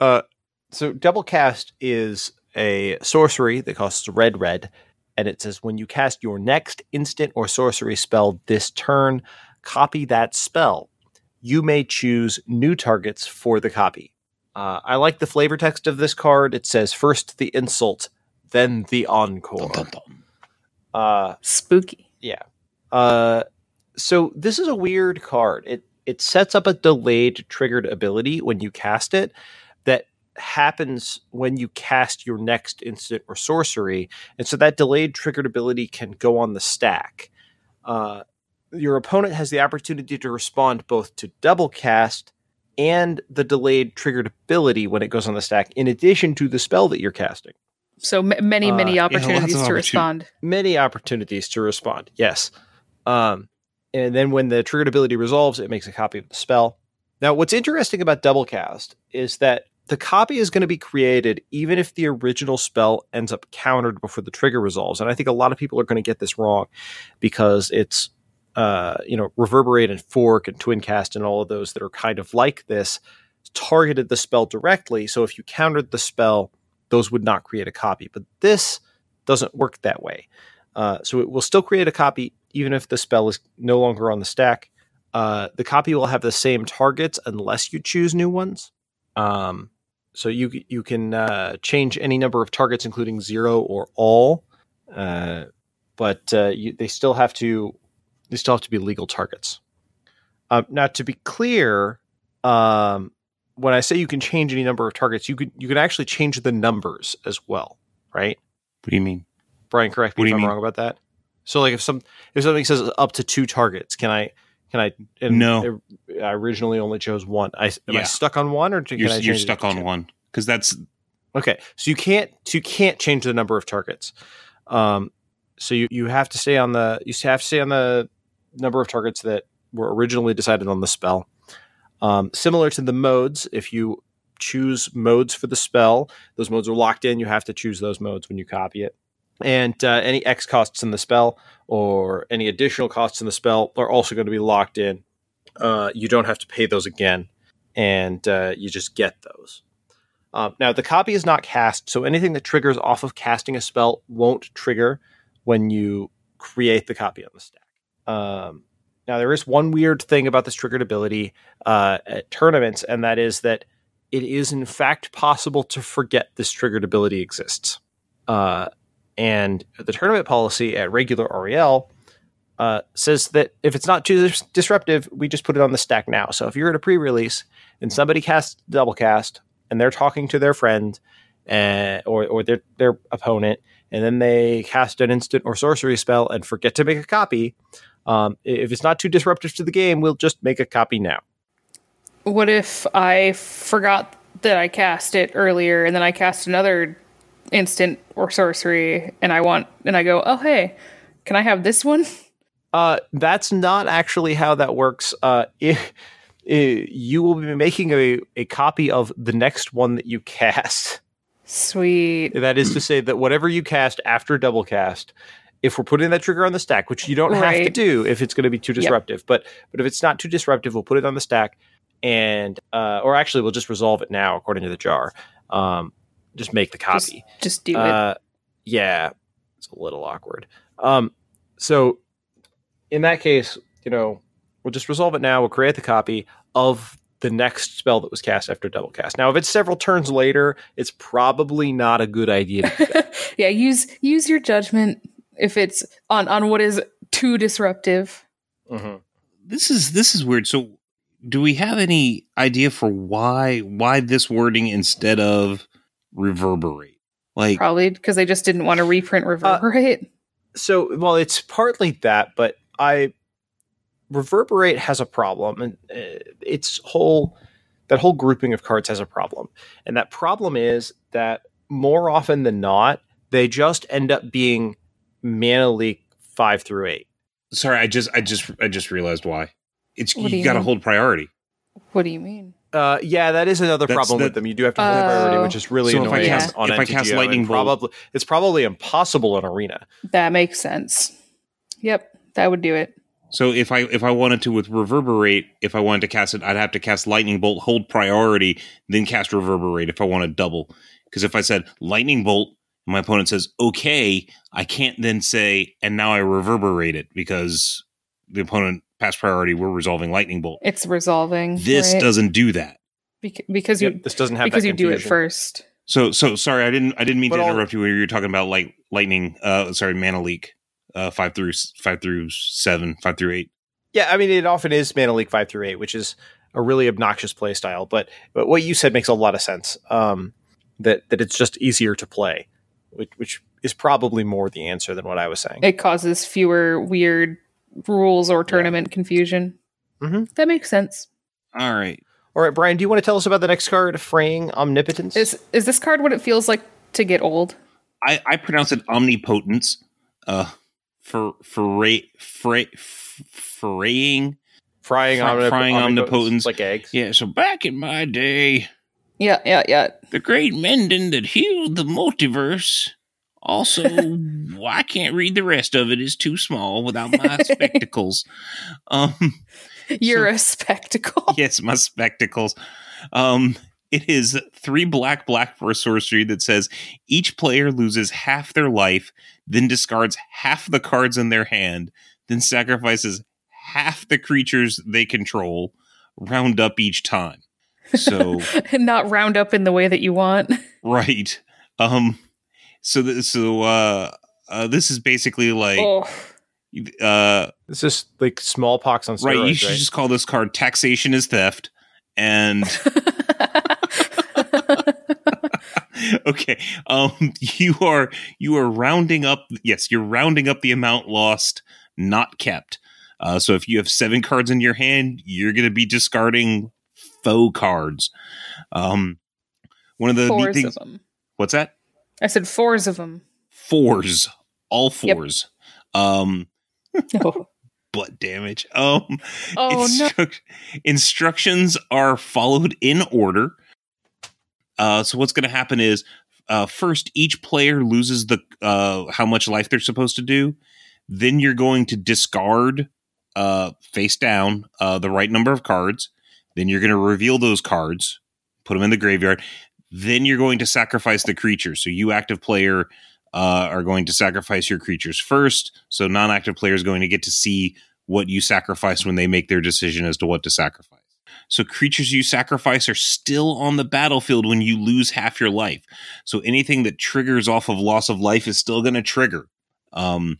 Uh, so double cast is a sorcery that costs red red, and it says when you cast your next instant or sorcery spell this turn, copy that spell. You may choose new targets for the copy. Uh, I like the flavor text of this card. It says first the insult, then the encore. Dun, dun, dun. Uh, Spooky. yeah. Uh, so this is a weird card. It it sets up a delayed triggered ability when you cast it that happens when you cast your next instant or sorcery, and so that delayed triggered ability can go on the stack. Uh, your opponent has the opportunity to respond both to double cast and the delayed triggered ability when it goes on the stack, in addition to the spell that you're casting. So m- many, Uh, many yeah, opportunities to opportun- respond. many opportunities to respond. Yes. Um, and then when the triggered ability resolves, it makes a copy of the spell. Now, what's interesting about double cast is that the copy is going to be created even if the original spell ends up countered before the trigger resolves. And I think a lot of people are going to get this wrong because it's, uh, you know, reverberate and fork and twin cast and all of those that are kind of like this targeted the spell directly. So if you countered the spell, those would not create a copy. But this doesn't work that way. Uh, so it will still create a copy even if the spell is no longer on the stack. Uh, the copy will have the same targets unless you choose new ones. Um, so you you can uh, change any number of targets, including zero or all, uh, but uh, you, they still have to they still have to be legal targets. Um, now, to be clear, um, when I say you can change any number of targets, you could you can actually change the numbers as well, right? What do you mean? Bryan, correct me if I'm mean? wrong about that. So, like, if some if something says up to two targets, can I can I? And No. I originally only chose one. I am I stuck on one, or can You're, I? you're stuck on two? one because that's Okay, so you can't so you can't change the number of targets. Um, so you you have to stay on the you have to stay on the number of targets that were originally decided on the spell. Um, similar to the modes, if you choose modes for the spell, those modes are locked in. You have to choose those modes when you copy it. And uh, any X costs in the spell or any additional costs in the spell are also going to be locked in. Uh, you don't have to pay those again, and uh, you just get those. Um, now, the copy is not cast, so anything that triggers off of casting a spell won't trigger when you create the copy on the stack. Um, now there is one weird thing about this triggered ability uh, at tournaments, and that is that it is in fact possible to forget this triggered ability exists. Uh, and the tournament policy at regular REL uh, says that if it's not too dis- disruptive, we just put it on the stack now. So if you're at a pre-release and somebody casts double cast and they're talking to their friend uh, or or their their opponent, and then they cast an instant or sorcery spell and forget to make a copy, um, if it's not too disruptive to the game, we'll just make a copy now. What if I forgot that I cast it earlier and then I cast another instant or sorcery and I want and I go, "Oh, hey, can I have this one?" Uh, that's not actually how that works. Uh, if, if you will be making a, a copy of the next one that you cast. Sweet. That is to say that whatever you cast after double cast, if we're putting that trigger on the stack, which you don't have to do if it's going to be too disruptive, but but if it's not too disruptive, we'll put it on the stack, and uh, or actually we'll just resolve it now according to the JAR. Um, just make the copy. Just do it. Uh, yeah, it's a little awkward. Um, so in that case, you know, we'll just resolve it now. We'll create the copy of the next spell that was cast after double cast. Now, if it's several turns later, it's probably not a good idea. To yeah, use use your judgment if it's on on what is too disruptive. Mhm. This is this is weird. So, do we have any idea for why why this wording instead of reverberate? Like, Probably because they just didn't want to reprint Uh, reverberate. So, well, it's partly that, but I reverberate has a problem, and uh, its whole that whole grouping of cards has a problem, and that problem is that more often than not, they just end up being mana leak five through eight. sorry, I just I just I just realized why. It's What you you got to mean? hold priority. what do you mean? Uh, yeah, that is another That's problem the- with them. You do have to hold priority, Oh. which is really So if I annoying cast- on if I cast MTGO, and Lightning Bolt- probably it's probably impossible in arena. That makes sense. Yep, that would do it. So if I if I wanted to with reverberate, if I wanted to cast it, I'd have to cast lightning bolt, hold priority, then cast reverberate if I want to double. Because if I said lightning bolt, my opponent says okay, I can't then say and now I reverberate it because the opponent passed priority. We're resolving lightning bolt. It's resolving. This right? doesn't do that. Bec- because you Yep, this doesn't have because that you do it first. So so sorry, I didn't I didn't mean But to all- interrupt you when you were talking about like lightning. Uh, sorry, mana leak. Uh, five through five through seven, five through eight. Yeah, I mean, it often is mana leak five through eight, which is a really obnoxious play style. But but what you said makes a lot of sense. Um, that that it's just easier to play, which, which is probably more the answer than what I was saying. It causes fewer weird rules or tournament confusion. Mhm. That makes sense. All right. All right, Bryan, do you want to tell us about the next card, Fraying Omnipotence? Is is this card what it feels like to get old? I, I pronounce it omnipotence. Uh, for for fra, fraying. frying, Fry- omnip- frying omnipotence. like eggs. Yeah. So back in my day, Yeah, yeah, yeah. the great Mending that healed the multiverse. Also, I can't read the rest of it; it's too small without my spectacles. Um. You're a spectacle. yes, my spectacles. Um, it is three black black for a sorcery that says each player loses half their life, then discards half the cards in their hand, then sacrifices half the creatures they control. Round up each time. So not round up in the way that you want. right. Um. So th- so uh, uh this is basically like oh, uh This is like smallpox on steroids, right. right? You should just call this card taxation is theft and. okay um you are you are rounding up yes you're rounding up the amount lost not kept uh so if you have seven cards in your hand you're going to be discarding faux cards um one of the neat fours of things them. what's that I said fours of them. fours all Yep. fours um Oh, butt damage um oh no. Instructions are followed in order. Uh, so what's going to happen is uh, first each player loses the uh, how much life they're supposed to do. Then you're going to discard uh, face down uh, the right number of cards. Then you're going to reveal those cards, put them in the graveyard. Then you're going to sacrifice the creature. So you active player uh, are going to sacrifice your creatures first. So non-active player is going to get to see what you sacrifice when they make their decision as to what to sacrifice. So creatures you sacrifice are still on the battlefield when you lose half your life. So anything that triggers off of loss of life is still going to trigger. Um,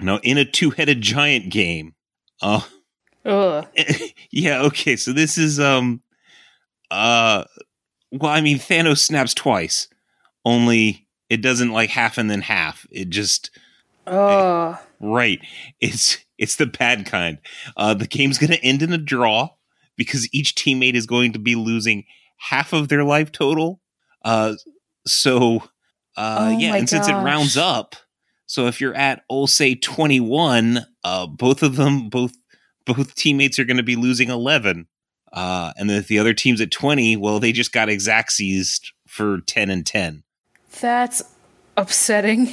now in a two-headed giant game, uh, Ugh. yeah, okay. So this is um, uh, well, I mean Thanos snaps twice, only it doesn't like half and then half. It just Oh. right. It's it's the bad kind. Uh, the game's going to end in a draw because each teammate is going to be losing half of their life total. Uh, so, uh, Oh yeah, and since it rounds up, so if you're at, oh, say twenty one, uh, both of them, both both teammates are going to be losing eleven. Uh, and then if the other team's at twenty, well, they just got exactsies for ten and ten. That's upsetting.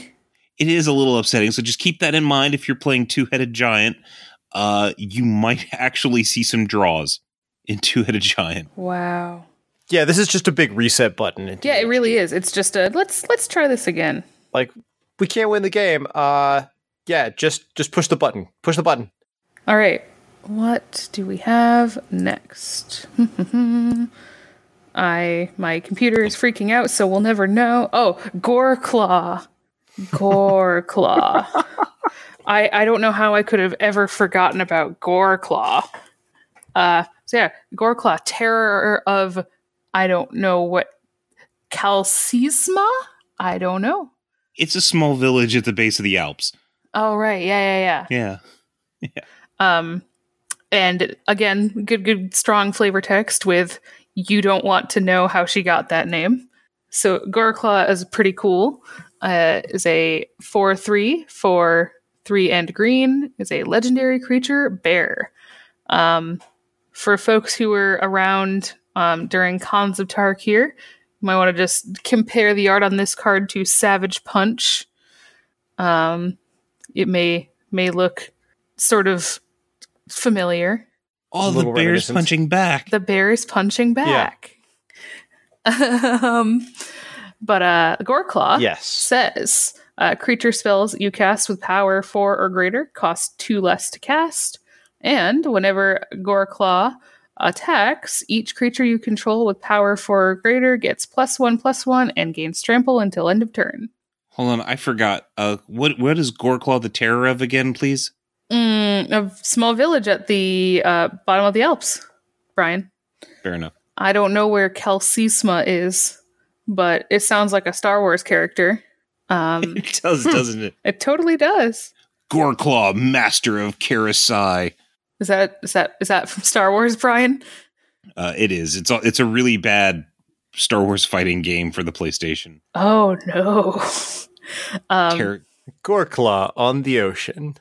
it is a little upsetting. So just keep that in mind if you're playing two headed giant. Uh, you might actually see some draws in two headed giant. Wow. Yeah, this is just a big reset button. Yeah, it really is. It's just a let's let's try this again. like we can't win the game. Uh, yeah, just just push the button. Push the button. All right. What do we have next? I my computer is freaking out, so we'll never know. Oh, Goreclaw. Goreclaw. I I don't know how I could have ever forgotten about Goreclaw. Uh so yeah, Goreclaw, terror of I don't know what Qal Sisma? I don't know. It's a small village at the base of the Alps. Oh right, yeah, yeah, yeah, yeah. Yeah. Um, and again, good, good, strong flavor text with you don't want to know how she got that name. So Goreclaw is pretty cool. Uh, is a four three for three and green. Is a legendary creature bear. Um, for folks who were around um, during Khans of Tarkir, you might want to just compare the art on this card to Savage Punch. Um, it may may look sort of familiar. All the bears punching back. The bear's punching back. Yeah. um, but uh, Goreclaw Yes. says uh, creature spells you cast with power four or greater cost two less to cast, and whenever Goreclaw attacks, each creature you control with power four or greater gets plus one plus one and gains trample until end of turn. Hold on, I forgot. Uh, what what is Goreclaw the terror of again, please? Mm, a small village at the uh, bottom of the Alps, Bryan. Fair enough. I don't know where Qal Sisma is, but it sounds like a Star Wars character. Um, It does, doesn't it? it totally does. Goreclaw, master of Karasai. Is that is that is that from Star Wars, Bryan? Uh, it is. It's a, it's a really bad Star Wars fighting game for the PlayStation. Oh no. um, Ter- Goreclaw on the ocean.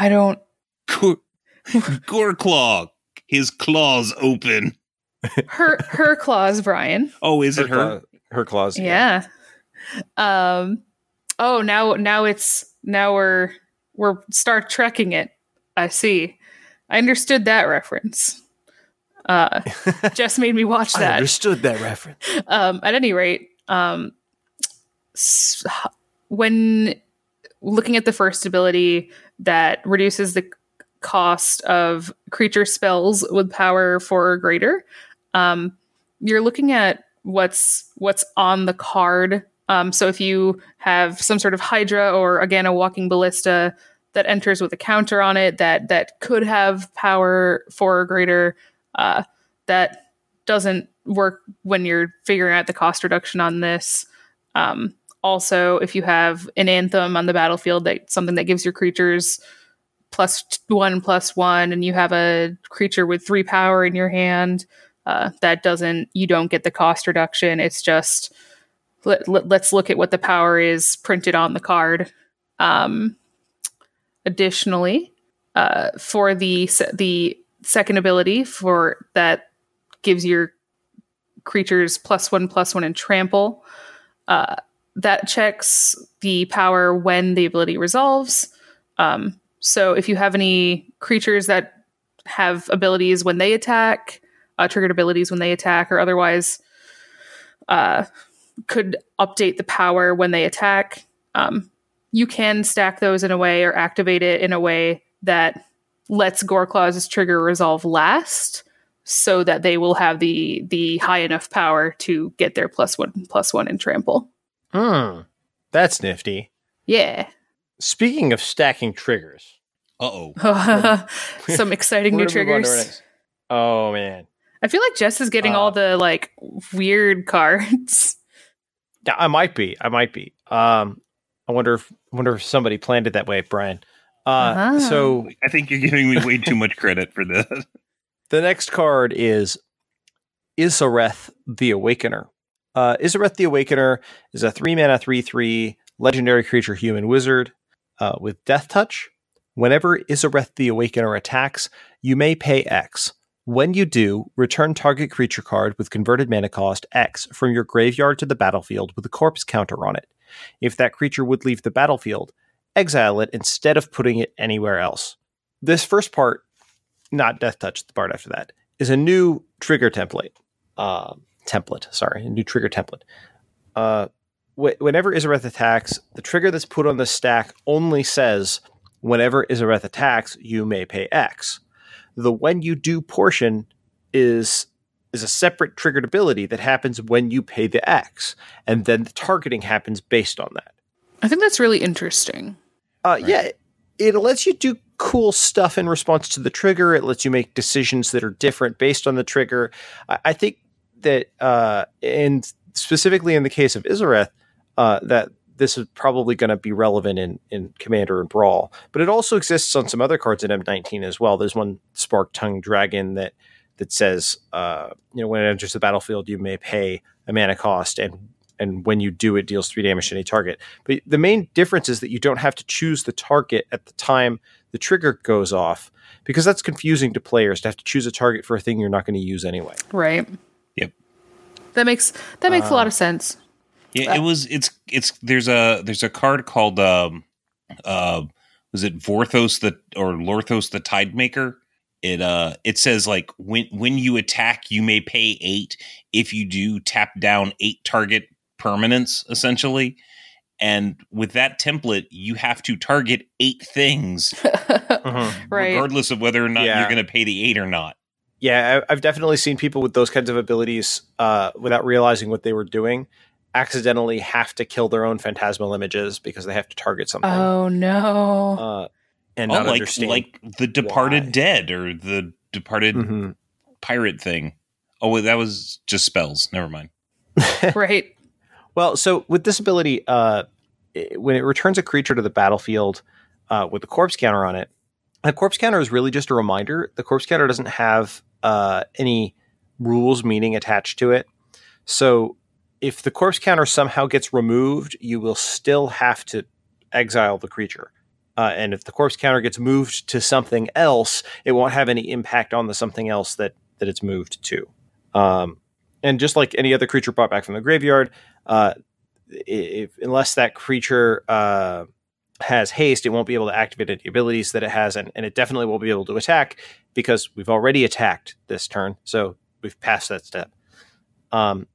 I don't. Gore- Goreclaw, his claws open. Her her claws, Bryan. Oh, is Her, it her? claw- her claws. Yeah. Um. Oh, now now it's now we're we're Star Trekking it. I see. I understood that reference. Uh, just made me watch I that. understood that reference. um, at any rate, um, s- when looking at the first ability that reduces the cost of creature spells with power four or greater, um, you're looking at what's what's on the card. Um, so if you have some sort of Hydra or again a walking ballista that enters with a counter on it that that could have power four or greater, uh, that doesn't work when you're figuring out the cost reduction on this. Um, also, if you have an anthem on the battlefield, that something that gives your creatures one plus one, and you have a creature with three power in your hand, uh, that doesn't you don't get the cost reduction. It's just let, let, let's look at what the power is printed on the card. Um, additionally, uh, for the the second ability for that gives your creatures plus one plus one and trample. Uh, that checks the power when the ability resolves. Um, so if you have any creatures that have abilities when they attack, uh, triggered abilities when they attack, or otherwise uh, could update the power when they attack, um, you can stack those in a way or activate it in a way that lets Goreclaw's trigger resolve last so that they will have the the high enough power to get their plus one plus one in trample. Hmm. That's nifty. Yeah. Speaking of stacking triggers, Uh oh. Some exciting new we're gonna move on to our triggers. Oh man. I feel like Jess is getting Uh, all the like weird cards. Yeah, I might be. I might be. Um, I wonder if wonder if somebody planned it that way, Bryan. Uh, Uh-huh. So I think you're giving me way too much credit for this. the next card is Isareth the Awakener. Uh, Isareth the Awakener is a three mana three three legendary creature human wizard uh, with Deathtouch. Whenever Isareth the Awakener attacks, you may pay X. When you do, return target creature card with converted mana cost X from your graveyard to the battlefield with a corpse counter on it. If that creature would leave the battlefield, exile it instead of putting it anywhere else. This first part, not Deathtouch, the part after that, is a new trigger template. Uh, template, sorry, a new trigger template. Uh, wh- whenever Isareth attacks, the trigger that's put on the stack only says, whenever Isareth attacks, you may pay X. The when you do portion is is a separate triggered ability that happens when you pay the X, and then the targeting happens based on that. I think that's really interesting. Uh, Yeah, it, it lets you do cool stuff in response to the trigger. It lets you make decisions that are different based on the trigger. I, I think that, uh, and specifically in the case of Isareth, uh, that this is probably going to be relevant in, in Commander and Brawl. But it also exists on some other cards in M19 as well. There's one Sparktongue Dragon that that says, uh, you know, when it enters the battlefield, you may pay a mana cost, and and when you do, it deals three damage to any target. But the main difference is that you don't have to choose the target at the time the trigger goes off, because that's confusing to players to have to choose a target for a thing you're not going to use anyway. Right. Yep. That makes that makes a lot of sense. Yeah, it was. It's it's. There's a there's a card called um, uh, was it Vorthos the or Lorthos the Tidemaker? It uh, it says like when when you attack, you may pay eight. If you do, tap down eight target permanents essentially. And with that template, you have to target eight things, right. regardless of whether or not Yeah. you're going to pay the eight or not. Yeah, I- I've definitely seen people with those kinds of abilities, uh, without realizing what they were doing, accidentally have to kill their own phantasmal images because they have to target something, Oh no. uh, and Oh, not like understand. like the Departed why. Dead or the Departed Mhm. Pirate thing. Oh, wait, that was just spells. Never mind. right. Well, so with this ability, uh, i- when it returns a creature to the battlefield uh, with a corpse counter on it, the corpse counter is really just a reminder. The corpse counter doesn't have uh, any rules meaning attached to it. So if the corpse counter somehow gets removed, you will still have to exile the creature. Uh, and if the corpse counter gets moved to something else, it won't have any impact on the something else that that it's moved to. Um, and just like any other creature brought back from the graveyard, uh, if unless that creature uh, has haste, it won't be able to activate any abilities that it has, and, and it definitely won't be able to attack because we've already attacked this turn, so we've passed that step. Um,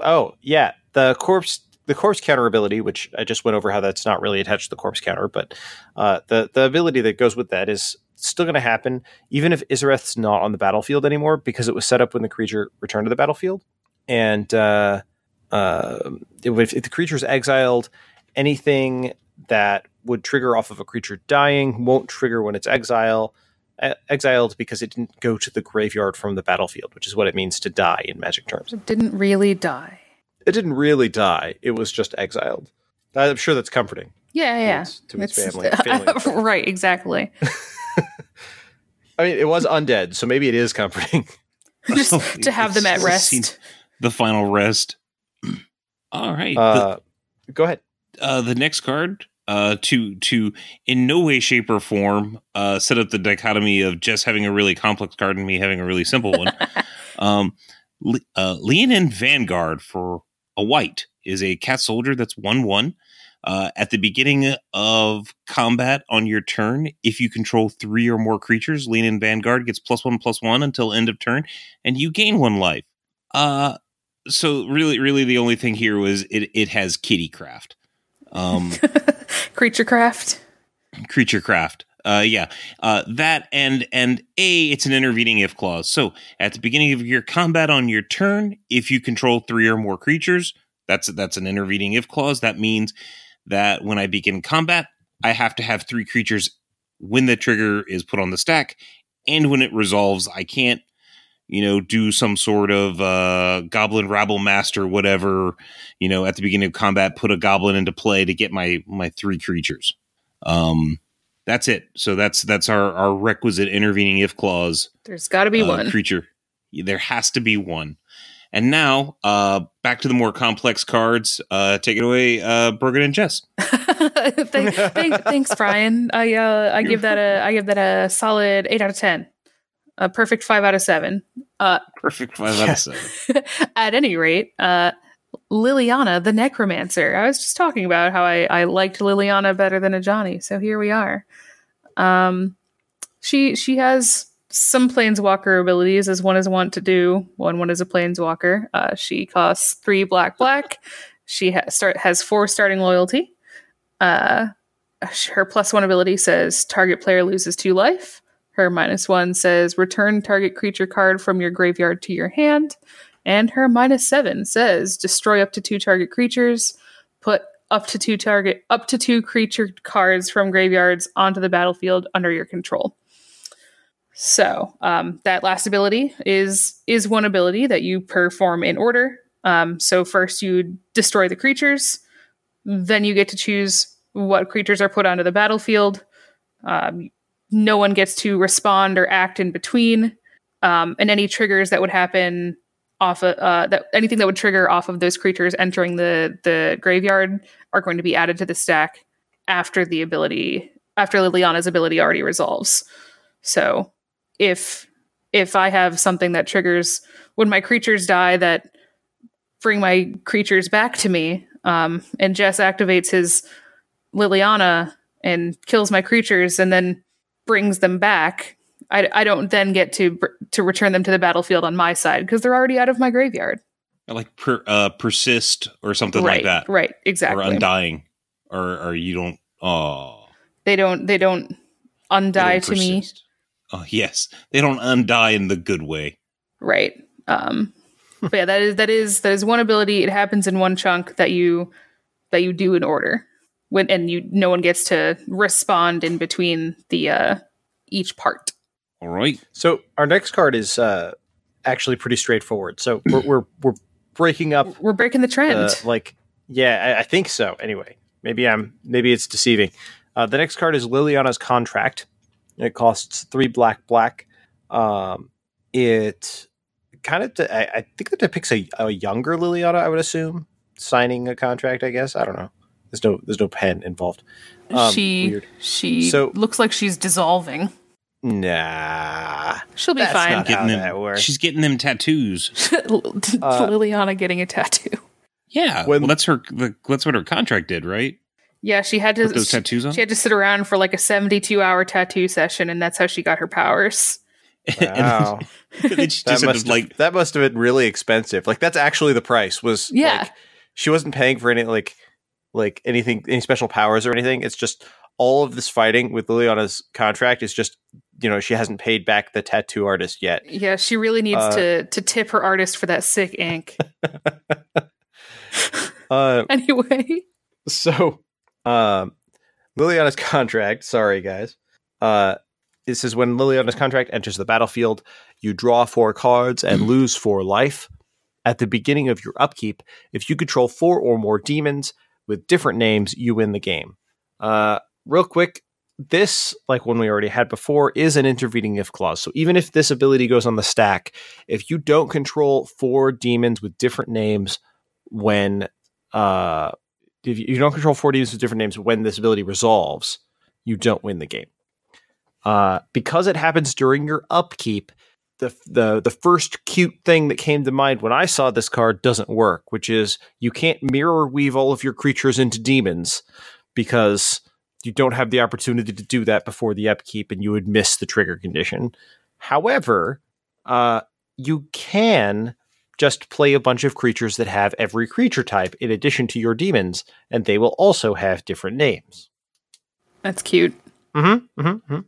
oh yeah, the corpse the corpse counter ability, which I just went over how that's not really attached to the corpse counter, but uh, the the ability that goes with that is still going to happen even if Isareth's not on the battlefield anymore because it was set up when the creature returned to the battlefield, and uh, uh, if, if the creature is exiled, anything that would trigger off of a creature dying won't trigger when it's exile exiled because it didn't go to the graveyard from the battlefield, which is what it means to die in magic terms. It didn't really die. It didn't really die; it was just exiled. I'm sure that's comforting. Yeah, yeah. its- to its It's- family- family. right, exactly. I mean, it was undead, so maybe it is comforting. Just to have them at rest. The final rest. All right. Uh, go ahead. uh, the next card uh, to to in no way, shape, or form uh, set up the dichotomy of just having a really complex card and me having a really simple one. um, Le- uh, Leonin Vanguard for a white is a cat soldier that's one one. Uh, at the beginning of combat on your turn, if you control three or more creatures, Leonin Vanguard gets plus one plus one until end of turn, and you gain one life. Uh, so really, really, the only thing here was it it has Kitty Craft. Um, Creature craft. creature craft. Uh, yeah, uh, that and and a it's an intervening if clause. So at the beginning of your combat on your turn, if you control three or more creatures, that's that's an intervening if clause. That means that when I begin combat, I have to have three creatures when the trigger is put on the stack, and when it resolves, I can't you know do some sort of uh, goblin Rabblemaster whatever you know at the beginning of combat put a goblin into play to get my my three creatures. Um, that's it. So that's that's our our requisite intervening if clause. There's got to be uh, one. creature. There has to be one. And now, uh, back to the more complex cards. Uh, take it away, uh, Brogan and Jess. Thank, thank, thanks, Bryan. I uh, I give that a I give that a solid eight out of ten. A perfect five out of seven. Uh, Perfect five out of seven. at any rate, uh, Liliana the Necromancer. I was just talking about how I, I liked Liliana better than Ajani, so here we are. Um, she she has some planeswalker abilities, as one is wont to do. One one is a planeswalker. Uh, she costs three black black. she ha- start has four starting loyalty. Uh, her plus one ability says target player loses two life. Her minus one says return target creature card from your graveyard to your hand. And her minus seven says destroy up to two target creatures, put up to two target up to two creature cards from graveyards onto the battlefield under your control. So um, that last ability is is one ability that you perform in order. Um, so first you destroy the creatures, then you get to choose what creatures are put onto the battlefield. Um, no one gets to respond or act in between, um, and any triggers that would happen off of uh, that anything that would trigger off of those creatures entering the the graveyard are going to be added to the stack after the ability after Liliana's ability already resolves. So if if I have something that triggers when my creatures die that bring my creatures back to me, um, and Jess activates his Liliana and kills my creatures and then brings them back, I, I don't then get to to return them to the battlefield on my side because they're already out of my graveyard. like per, uh, persist or something right, like that, right, exactly. or undying, or or you don't. Oh, they don't they don't they undie don't to me. Oh yes, they don't undie in the good way. right? Um, but yeah, that is that is that is one ability. It happens in one chunk that you that you do in order when and you no one gets to respond in between the uh each part. All right. So our next card is uh, actually pretty straightforward. So we're we're, we're breaking up We're breaking the trend. uh, like yeah, I, I think so. Anyway, maybe I'm maybe it's deceiving. Uh, the next card is Liliana's contract. It costs three black black. Um, it kind of de- I, I think that depicts a, a younger Liliana. I would assume signing a contract. I guess I don't know. There's no there's no pen involved. Um, she weird. she So- looks like she's dissolving. Nah, She'll be That's fine. not- How Getting them, that works. she's getting them tattoos. Liliana getting a tattoo. Yeah. When- well, that's her. The, that's what her contract did, right? Yeah, she had to Put those she, tattoos on. she had to sit around for like a 72 hour tattoo session and that's how she got her powers. wow. and then she that just must ended up, like that must have been really expensive. Like that's actually the price. Was Yeah. like, she wasn't paying for any like like anything any special powers or anything. It's just all of this fighting with Liliana's contract is just you know she hasn't paid back the tattoo artist yet. Yeah, she really needs Uh, to to tip her artist for that sick ink. Uh, anyway, so um, Liliana's contract. Sorry, guys. Uh, this is when Liliana's contract enters the battlefield. You draw four cards and lose four life. At the beginning of your upkeep, if you control four or more demons with different names, you win the game. Uh, real quick, this, like one we already had before, is an intervening if clause. So even if this ability goes on the stack, if you don't control four demons with different names when uh, if you don't control four demons with different names when this ability resolves, you don't win the game. Uh, because it happens during your upkeep, the the the first cute thing that came to mind when I saw this card doesn't work, which is you can't Mirrorweave all of your creatures into demons because you don't have the opportunity to do that before the upkeep, and you would miss the trigger condition. However, uh, you can just play a bunch of creatures that have every creature type in addition to your demons, and they will also have different names. That's cute. Mm-hmm. Mm-hmm.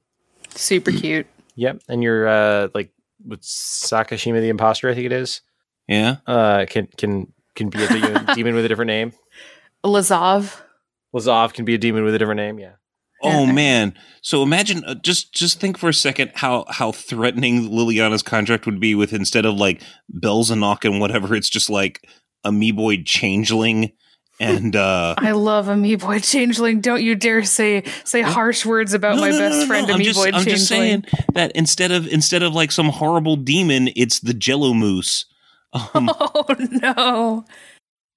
Super cute. Yep. And you're uh like with Sakashima the Impostor, I think it is. Yeah. Uh can can can be a demon, demon with a different name. Lazav. Lazov can be a demon with a different name, yeah. Oh man! So imagine, uh, just just think for a second how how threatening Liliana's contract would be with instead of like Belzenlok and whatever, it's just like Amoeboid Changeling and uh I love Amoeboid Changeling. Don't you dare say say harsh words about No, my no, no, best no, no. friend I'm just, Amoeboid I'm Changeling. just saying that instead of instead of like some horrible demon, it's the Jello Moose. Um, Oh no.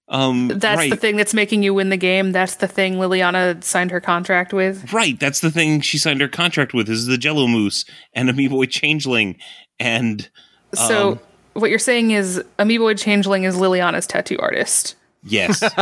um, That's right, the thing that's making you win the game. That's the thing Liliana signed her contract with. right. That's the thing she signed her contract with is the Jello Moose and Amoeboid Changeling, and So Um, what you're saying is Amoeboid Changeling is Liliana's tattoo artist. Yes,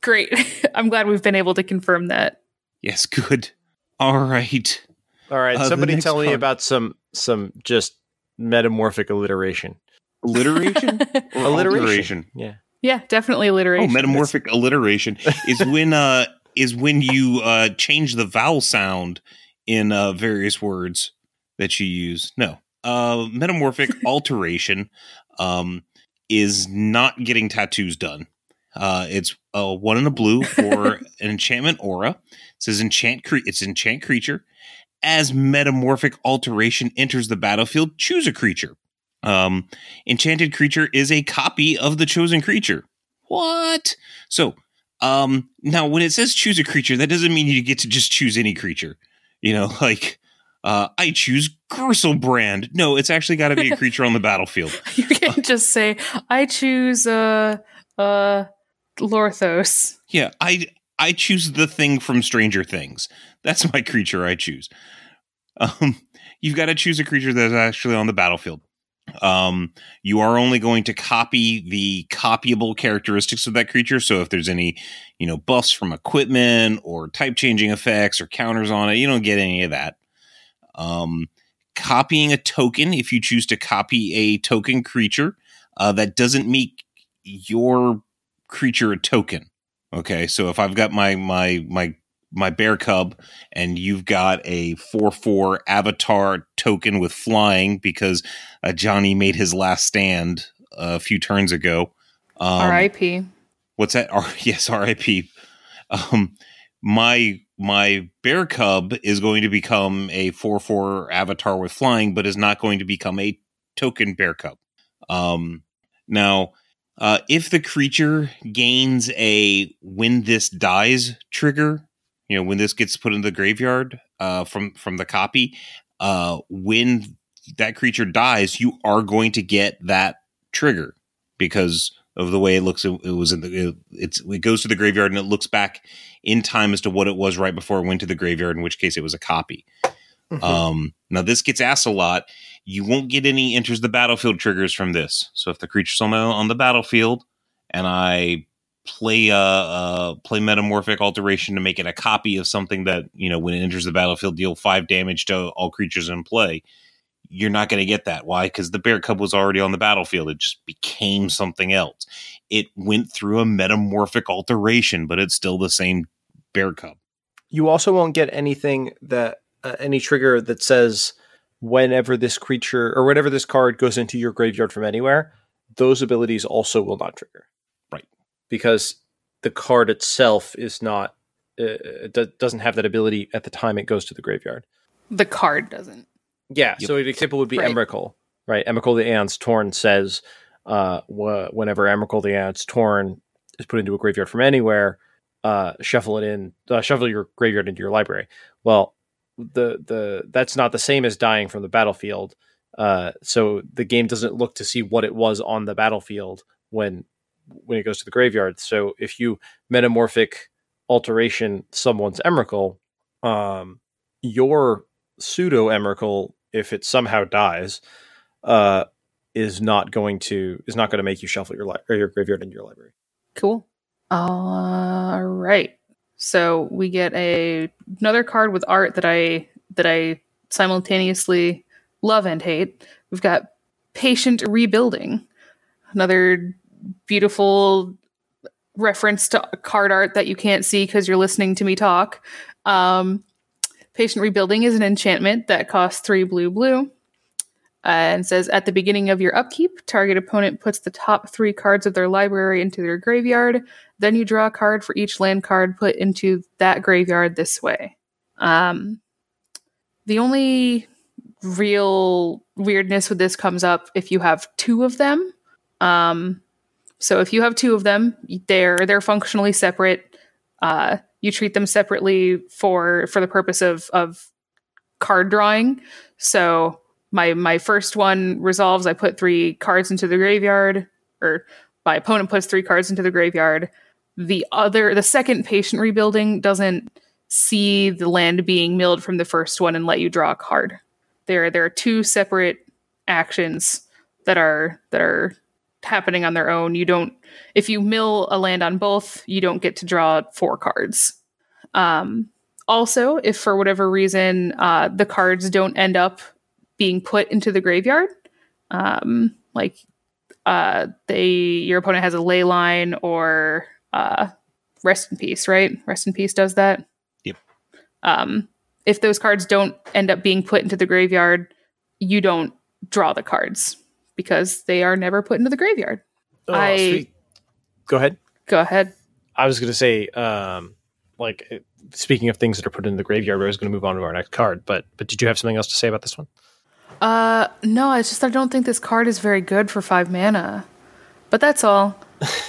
Great. I'm glad we've been able to confirm that. yes, good. All right. All right. Uh, somebody next tell me about some some just metamorphic alliteration. Alliteration or Alliteration. alteration? Yeah. Yeah, definitely Oh, alliteration. metamorphic alliteration is when uh is when you uh change the vowel sound in uh various words that you use. No. Uh metamorphic alteration um is not getting tattoos done. Uh it's uh one in a blue for an enchantment aura. It says enchant cre- it's enchant creature. As metamorphic alteration enters the battlefield, choose a creature. Um, enchanted creature is a copy of the chosen creature. What? So, um, now when it says choose a creature, that doesn't mean you get to just choose any creature. You know, like, uh, I choose Griselbrand. No, it's actually got to be a creature on the battlefield. you can just say, I choose uh uh Lorthos. Yeah, I I choose the thing from Stranger Things. That's my creature I choose. Um, you've got to choose a creature that's actually on the battlefield. Um, you are only going to copy the copyable characteristics of that creature. So if there's any, you know, buffs from equipment or type changing effects or counters on it, you don't get any of that. Um, copying a token, if you choose to copy a token creature, uh, that doesn't make your creature a token. Okay, so if I've got my my my my bear cub and you've got a 4-4 avatar token with flying because uh, Ajani made his last stand a few turns ago. Um, R.I.P. What's that? R- yes, RIP. Um, my my bear cub is going to become a 4-4 avatar with flying, but is not going to become a token bear cub. Um, now, uh, if the creature gains a when this dies trigger, you know, when this gets put in the graveyard uh, from from the copy, uh, when that creature dies, you are going to get that trigger because of the way it looks. It, it was in the it, it's it goes to the graveyard and it looks back in time as to what it was right before it went to the graveyard. In which case, it was a copy. Um, now this gets asked a lot. You won't get any enters the battlefield triggers from this. So if the creature's on the on the battlefield, and I play uh, uh play metamorphic alteration to make it a copy of something that you know when it enters the battlefield deal five damage to all creatures in play. You're not going to get that. Why? Because the bear cub was already on the battlefield. It just became something else. It went through a metamorphic alteration, but it's still the same bear cub. You also won't get anything that uh, any trigger that says whenever this creature or whenever this card goes into your graveyard from anywhere, those abilities also will not trigger. Right. Because the card itself is not uh, do- doesn't have that ability at the time it goes to the graveyard. The card doesn't. Yeah. Yep. So an example would be Right. Emrakul, right? Emrakul the Aeon's Torn says uh, wh- whenever Emrakul the Aeon's Torn is put into a graveyard from anywhere, uh, shuffle it in, uh, shuffle your graveyard into your library. Well, the the that's not the same as dying from the battlefield. Uh, so the game doesn't look to see what it was on the battlefield when when it goes to the graveyard. So if you metamorphic alteration someone's Emrakul, um, your pseudo Emrakul, if it somehow dies, uh, is not going to is not going to make you shuffle your li- or your graveyard into your library. Cool. All right. So we get a another card with art that I that I simultaneously love and hate. We've got patient rebuilding. Another beautiful reference to card art that you can't see because you're listening to me talk. Um, patient rebuilding is an enchantment that costs three blue blue. Uh, and says at the beginning of your upkeep, target opponent puts the top three cards of their library into their graveyard. Then you draw a card for each land card put into that graveyard this way. Um, the only real weirdness with this comes up if you have two of them. Um, so if you have two of them, they're they're functionally separate. Uh, you treat them separately for for the purpose of of card drawing. So my my first one resolves. I put three cards into the graveyard, or my opponent puts three cards into the graveyard. The other, the second patient rebuilding doesn't see the land being milled from the first one and let you draw a card. There, there are two separate actions that are that are happening on their own. You don't if you mill a land on both, you don't get to draw four cards. Um, also, if for whatever reason uh, the cards don't end up being put into the graveyard, um, like uh, they your opponent has a Leyline or uh, rest in peace, right? Rest in peace does that. Yep. Um, if those cards don't end up being put into the graveyard, you don't draw the cards because they are never put into the graveyard. Oh, I- sweet. Go ahead. Go ahead. I was going to say, um, like, uh, speaking of things that are put in the graveyard, I was going to move on to our next card. But but did you have something else to say about this one? Uh, no, it's just I don't think this card is very good for five mana. But that's all.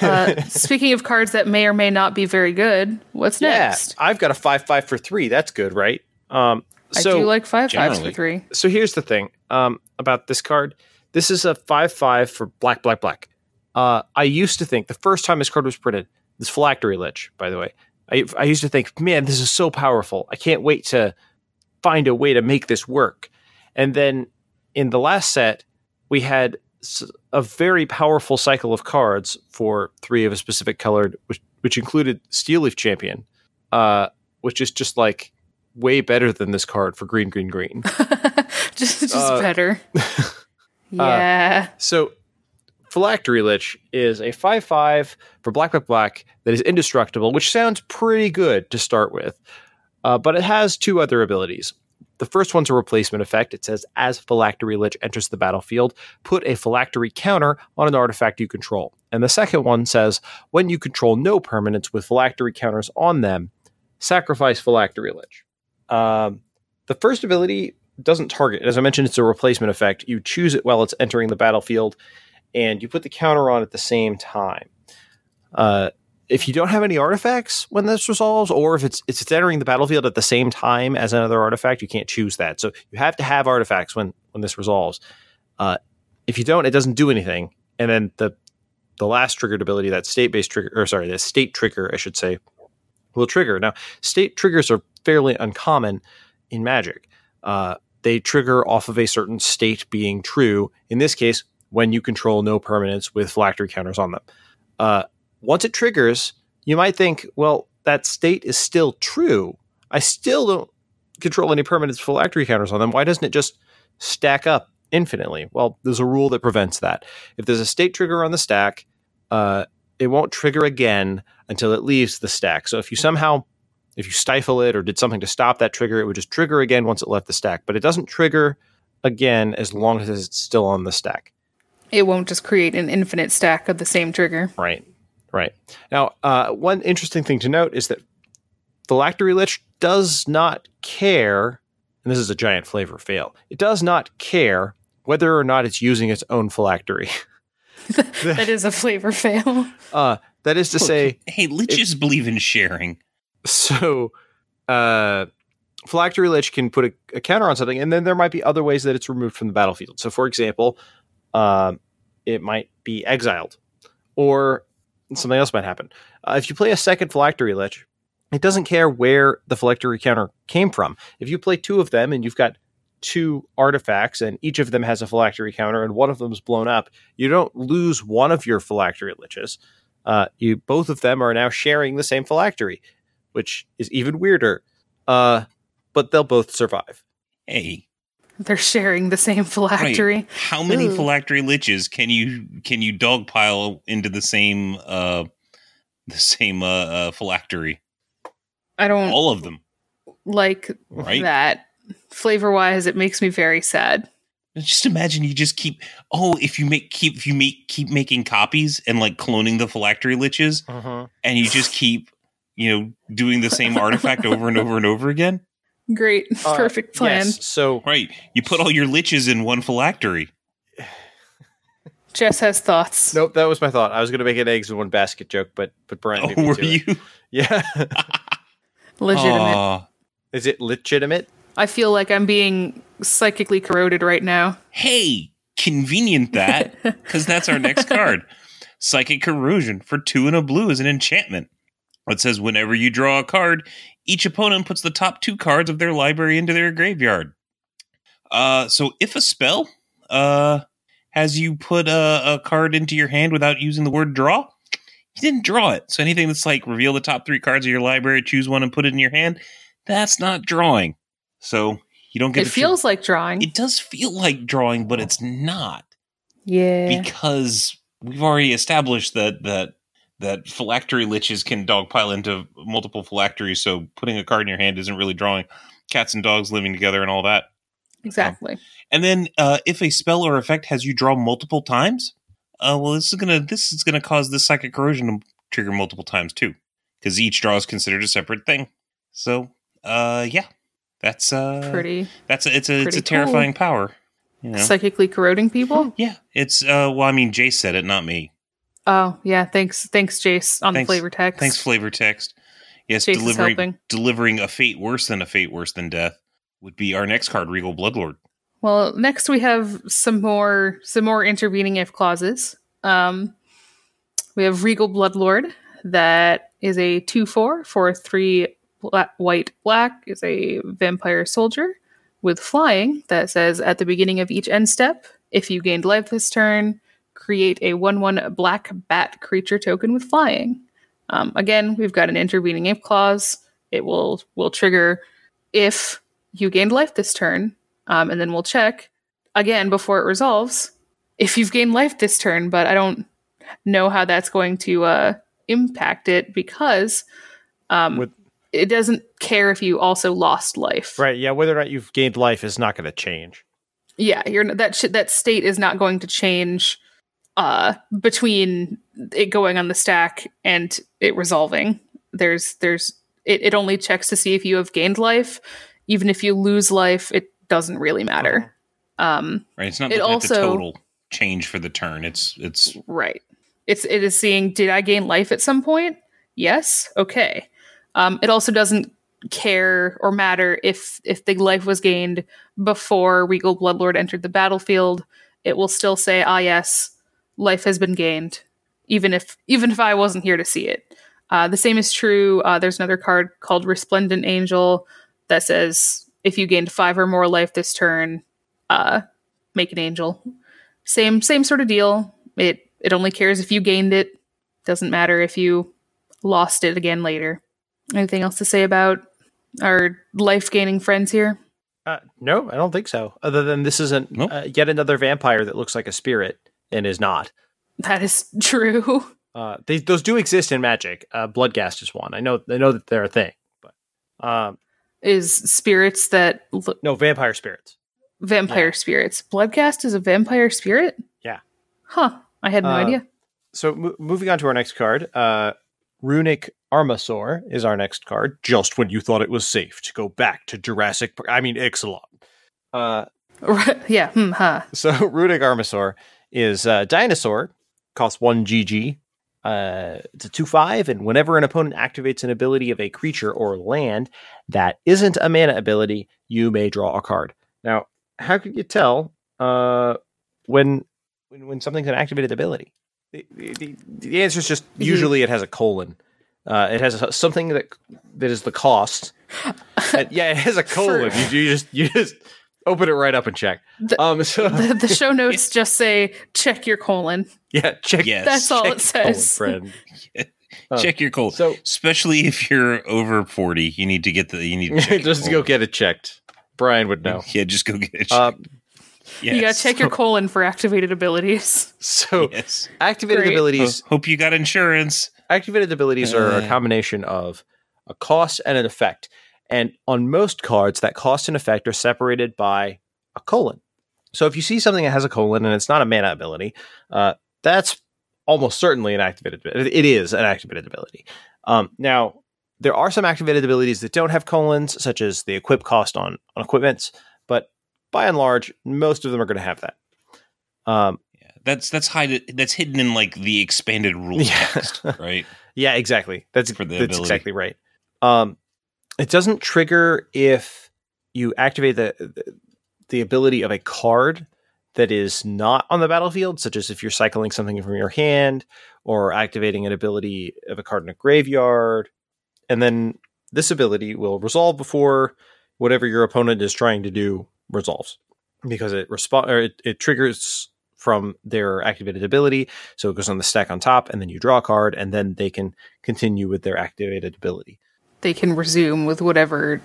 Uh, speaking of cards that may or may not be very good, what's next? Yeah, I've got a five five for three. That's good, right? Um, I so do like five fives for three. so here's the thing um, about this card. This is a five five for black black black. Uh, I used to think the first time this card was printed, this phylactery lich, by the way, I, I used to think, man, this is so powerful. I can't wait to find a way to make this work. And then in the last set, we had a very powerful cycle of cards for three of a specific colored, which, which included Steel Leaf Champion, uh, which is just like way better than this card for green, green, green. just just Uh, better. yeah. So, Phylactery Lich is a 5 5 for black, black, black that is indestructible, which sounds pretty good to start with. Uh, but it has two other abilities. The first one's a replacement effect. It says, as Phylactery Lich enters the battlefield, put a Phylactery counter on an artifact you control. And the second one says, when you control no permanents with Phylactery counters on them, sacrifice Phylactery Lich. Um, the first ability doesn't target. As I mentioned, it's a replacement effect. You choose it while it's entering the battlefield, and you put the counter on at the same time. Uh, if you don't have any artifacts when this resolves, or if it's it's entering the battlefield at the same time as another artifact, you can't choose that. So you have to have artifacts when when this resolves. Uh, if you don't, it doesn't do anything. And then the the last triggered ability, that state based trigger, or sorry, the state trigger, I should say, will trigger. Now, state triggers are fairly uncommon in Magic. Uh, they trigger off of a certain state being true. In this case, when you control no permanents with phylactery counters on them. Uh, once it triggers, you might think, well, that state is still true. I still don't control any permanents phylactery counters on them. Why doesn't it just stack up infinitely? Well, there's a rule that prevents that. If there's a state trigger on the stack, uh, it won't trigger again until it leaves the stack. So if you somehow if you stifle it or did something to stop that trigger, it would just trigger again once it left the stack. But it doesn't trigger again as long as it's still on the stack. It won't just create an infinite stack of the same trigger. Right. Right. Now, uh, one interesting thing to note is that Phylactery Lich does not care, and this is a giant flavor fail, it does not care whether or not it's using its own phylactery. That is a flavor fail. Uh, that is to say, Hey, liches believe in sharing. so uh phylactery lich can put a, a counter on something and then there might be other ways that it's removed from the battlefield so for example um, it might be exiled or something else might happen uh, if you play a second phylactery lich it doesn't care where the phylactery counter came from if you play two of them and you've got two artifacts and each of them has a phylactery counter and one of them's blown up you don't lose one of your phylactery liches uh, you both of them are now sharing the same phylactery which is even weirder. Uh, but they'll both survive. Hey, They're sharing the same phylactery. right. How many Ooh. phylactery liches can you can you dogpile into the same uh the same uh, uh phylactery. I don't All of them. like Right. that. Flavor wise, it makes me very sad. Just imagine you just keep oh if you make keep if you make keep making copies and like cloning the phylactery liches Mhm. and you just keep you know doing the same artifact over and over and over again. Great, Uh, perfect plan. Yes, so Right. You put all your liches in one phylactery. Jess has thoughts. nope, that was my thought. I was going to make an eggs in one basket joke, but but Bryan, Oh, were to it. you? Yeah, Legitimate. Aw. is it legitimate? I feel like I'm being psychically corroded right now. hey, convenient that, because that's our next card. Psychic Corrosion for two and a blue is an enchantment. It says whenever you draw a card, each opponent puts the top two cards of their library into their graveyard. Uh, so if a spell uh, has you put a, a card into your hand without using the word draw, you didn't draw it. So anything that's like reveal the top three cards of your library, choose one, and put it in your hand, that's not drawing. So you don't get It feels like drawing. it does feel like drawing, but it's not yeah. because we've already established that that that phylactery liches can dogpile into multiple phylacteries. So putting a card in your hand isn't really drawing. Cats and dogs living together and all that. exactly. And then uh, if a spell or effect has you draw multiple times, uh, well, this is gonna this is gonna cause this psychic corrosion to trigger multiple times too, because each draw is considered a separate thing. So, uh, yeah, that's uh, Pretty That's a, it's a it's a terrifying power. You know? psychically corroding people. Yeah, it's uh well I mean Jay said it, not me. Oh yeah, thanks, thanks, Jace, on Thanks- the flavor text. Thanks flavor text. Yes, Jace delivering delivering a fate worse than a fate worse than death would be our next card, Regal Bloodlord. Well, next we have some more some more intervening if clauses. Um, we have Regal Bloodlord that is a two four for three black, white black is a vampire soldier with flying that says at the beginning of each end step, if you gained life this turn, create a one one black bat creature token with flying. Um, again, we've got an intervening if clause. It will will trigger if you gained life this turn, um, and then we'll check again before it resolves if you've gained life this turn. But I don't know how that's going to uh, impact it because um, With- it doesn't care if you also lost life. Right. Yeah. Whether or not you've gained life is not going to change. Yeah, you're that sh- that state is not going to change uh, between it going on the stack and it resolving. There's there's it, it only checks to see if you have gained life. Even if you lose life, it doesn't really matter. Um, Right? It's not It looking at the also- total change for the turn. It's it's Right. It's it is seeing did I gain life at some point? Yes. Okay. Um, it also doesn't care or matter if if the life was gained before Regal Bloodlord entered the battlefield. It will still say, ah yes, life has been gained, even if even if I wasn't here to see it. Uh, the same is true. Uh, there's another card called Resplendent Angel that says if you gained five or more life this turn, uh, make an angel. Same same sort of deal. It it only cares if you gained it. Doesn't matter if you lost it again later. Anything else to say about our life gaining friends here? Uh, no, I don't think so. Other than this isn't Nope. uh, yet another vampire that looks like a spirit and is not. That is true. Uh, they, those do exist in Magic. Uh, Bloodghast is one. I know. I know that they're a thing. But um, Is spirits that no vampire spirits. vampire Yeah. spirits. Bloodghast is a vampire spirit? Yeah. Huh. I had no Uh, idea. So mo- moving on to our next card, uh, Runic Armasaur is our next card. Just when you thought it was safe to go back to Jurassic, I mean Ixalan. Uh, yeah. Hmm, huh. so Runic Armasaur is a dinosaur, costs one GG. Uh, it's a two five, and whenever an opponent activates an ability of a creature or land that isn't a mana ability, you may draw a card. Now, how could you tell uh, when when when something's an activated ability? The, the, the answer is just usually it has a colon. Uh, it has a, something that that is the cost. And, yeah, it has a colon. you, you just you just open it right up and check. The- um, so The, the show notes just say check your colon. yeah, check. yes. That's all it your colon, says. friend. Oh. check your colon. So Especially if you're over forty, you need to get the you need to check your just go get it checked. Bryan would know. Yeah, just go get it. Uh, checked. You gotta Yes. check your colon for activated abilities. so Yes. activated Great. abilities. Ho- hope you got insurance. activated abilities are a Uh. combination of a cost and an effect. And on most cards, that cost and effect are separated by a colon. So if you see something that has a colon and it's not a mana ability, uh, that's almost certainly an activated. It is an activated ability. Um, now there are some activated abilities that don't have colons, such as the equip cost on on equipments, but by and large, most of them are going to have that. Um, Yeah, that's that's hide, that's hidden in like the expanded rules Yeah. text, right? Yeah, exactly. That's For the that's ability. exactly right. Um, it doesn't trigger if you activate the, the ability of a card that is not on the battlefield, such as if you're cycling something from your hand or activating an ability of a card in a graveyard, and then this ability will resolve before whatever your opponent is trying to do resolves because it respond or it, it triggers from their activated ability so it goes on the stack on top, and then you draw a card, and then they can continue with their activated ability. They can resume with whatever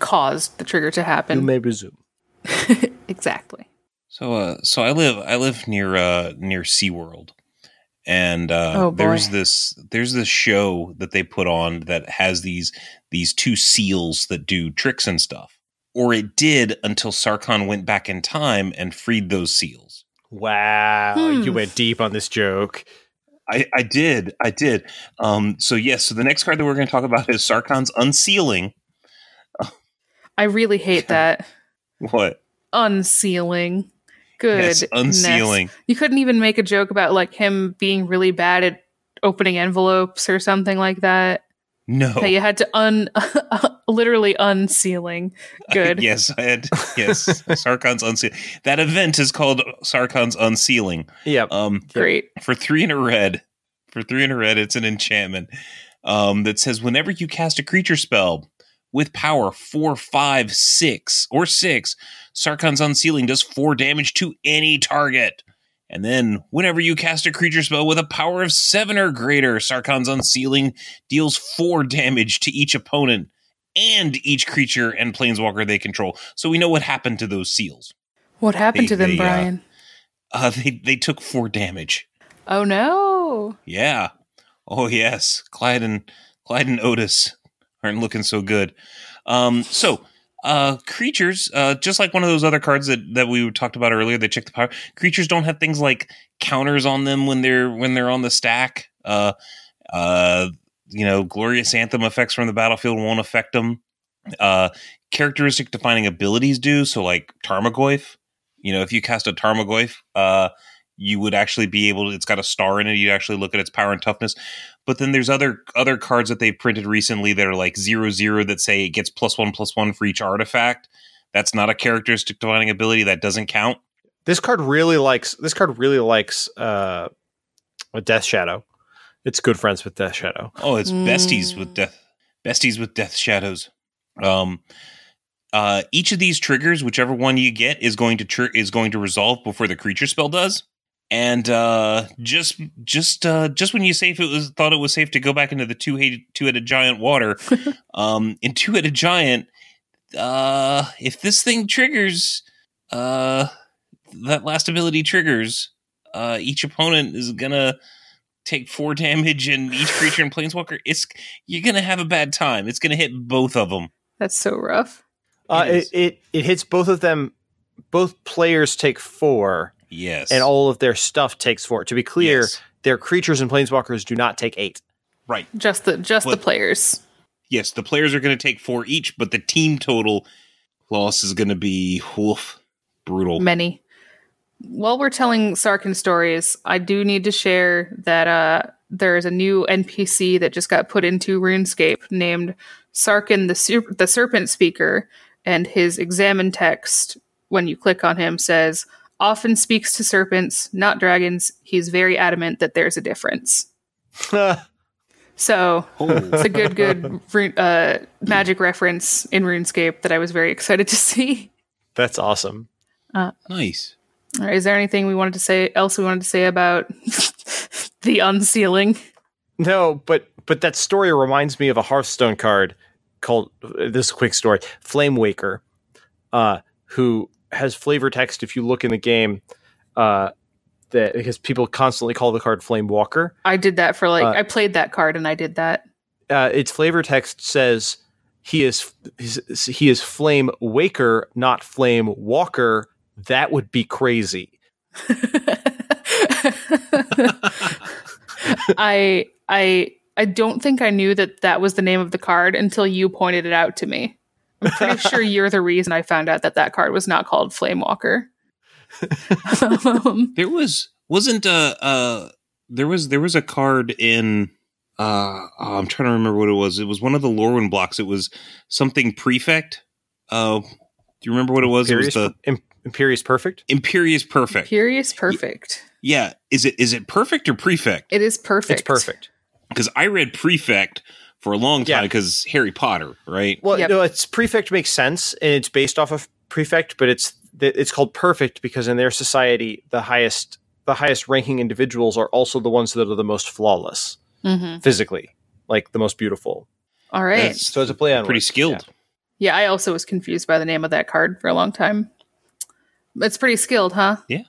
caused the trigger to happen. You may resume. exactly. So uh so I live I live near uh near SeaWorld. And uh Oh, there's this there's this show that they put on that has these these two seals that do tricks and stuff. Or it did until Sarkhan went back in time and freed those seals. Wow, Hmm. you went deep on this joke. I, I did. I did. Um so yes, so the next card that we're gonna talk about is Sarkhan's unsealing. I really hate that. What? Unsealing. Good. Yes, unsealing. You couldn't even make a joke about like him being really bad at opening envelopes or something like that. No. That you had to un literally unsealing. Good. yes, I had yes. Sarkhan's unsealing. That event is called Sarkhan's unsealing. Yep. Um Great. for three in a red. For three in a red, it's an enchantment um, that says whenever you cast a creature spell with power four, five, six, or six, Sarkhan's unsealing does four damage to any target. And then, whenever you cast a creature spell with a power of seven or greater, Sarkhan's unsealing deals four damage to each opponent and each creature and planeswalker they control. So we know what happened to those seals. What happened They- to them, they, uh, Bryan? Uh, they they took four damage. oh no. Yeah. Oh yes. Clyde and Clyde and Otis aren't looking so good. Um so uh creatures, uh just like one of those other cards that, that we talked about earlier they check the power, creatures don't have things like counters on them when they're when they're on the stack. Uh uh you know, glorious anthem effects from the battlefield won't affect them. Uh characteristic defining abilities do, so like Tarmogoyf. You know, if you cast a Tarmogoyf, uh you would actually be able to it's got a star in it you actually look at its power and toughness but then there's other other cards that they've printed recently that are like zero zero that say it gets plus one plus one for each artifact that's not a characteristic defining ability that doesn't count This card really likes. This card really likes uh, a Death Shadow. It's good friends with Death Shadow. oh it's besties Mm. with death besties with death shadows um uh each of these triggers whichever one you get is going to tr- is going to resolve before the creature spell does and uh just just uh just when you safe it was thought it was safe to go back into the two headed two headed giant water um in two headed giant uh if this thing triggers uh that last ability triggers uh each opponent is gonna take four damage and each creature in planeswalker it's you're gonna have a bad time it's gonna hit both of them That's so rough. Uh, It it, is. it it hits both of them. Both players take four, yes and all of their stuff takes four. To be clear, Yes. their creatures and planeswalkers do not take eight. right Just the just the players. yes the players are gonna take four each but the team total loss is gonna be woof brutal Many. While we're telling Sarkhan stories, I do need to share that uh, there is a new NPC that just got put into RuneScape named Sarkin the Ser- the Serpent Speaker, and his examine text when you click on him says often speaks to serpents, not dragons. He's very adamant that there's a difference. So oh it's a good, good uh, magic reference in RuneScape that I was very excited to see. That's awesome. nice All right, is there anything we wanted to say else we wanted to say about the unsealing? No, but but that story reminds me of a Hearthstone card called this quick story Flamewaker, uh, who has flavor text. If you look in the game, uh, that because people constantly call the card Flame Walker. I did that for like Uh, I played that card and I did that. Uh, its flavor text says he is he is Flame Waker, not Flame Walker. That would be crazy. I I I don't think I knew that that was the name of the card until you pointed it out to me. I'm pretty sure you're the reason I found out that that card was not called Flame Walker. um, There was wasn't a, uh there was there was a card in uh oh, I'm trying to remember what it was. It was one of the Lorwyn blocks. It was something prefect. Uh do you remember what it was? Imperious, it was the Im- Imperious Perfect. Imperious Perfect. Curious, perfect. Yeah, is it is it perfect or prefect? It is perfect. It's perfect. Because I read prefect for a long time because Harry Potter, right? Well, Yep. no, it's prefect makes sense, and it's based off of prefect, but it's it's called perfect because in their society, the highest the highest ranking individuals are also the ones that are the most flawless hmm physically, like the most beautiful. All right. That's So it's a play on pretty words, skilled. Yeah, I also was confused by the name of that card for a long time. It's pretty skilled, huh? Yeah.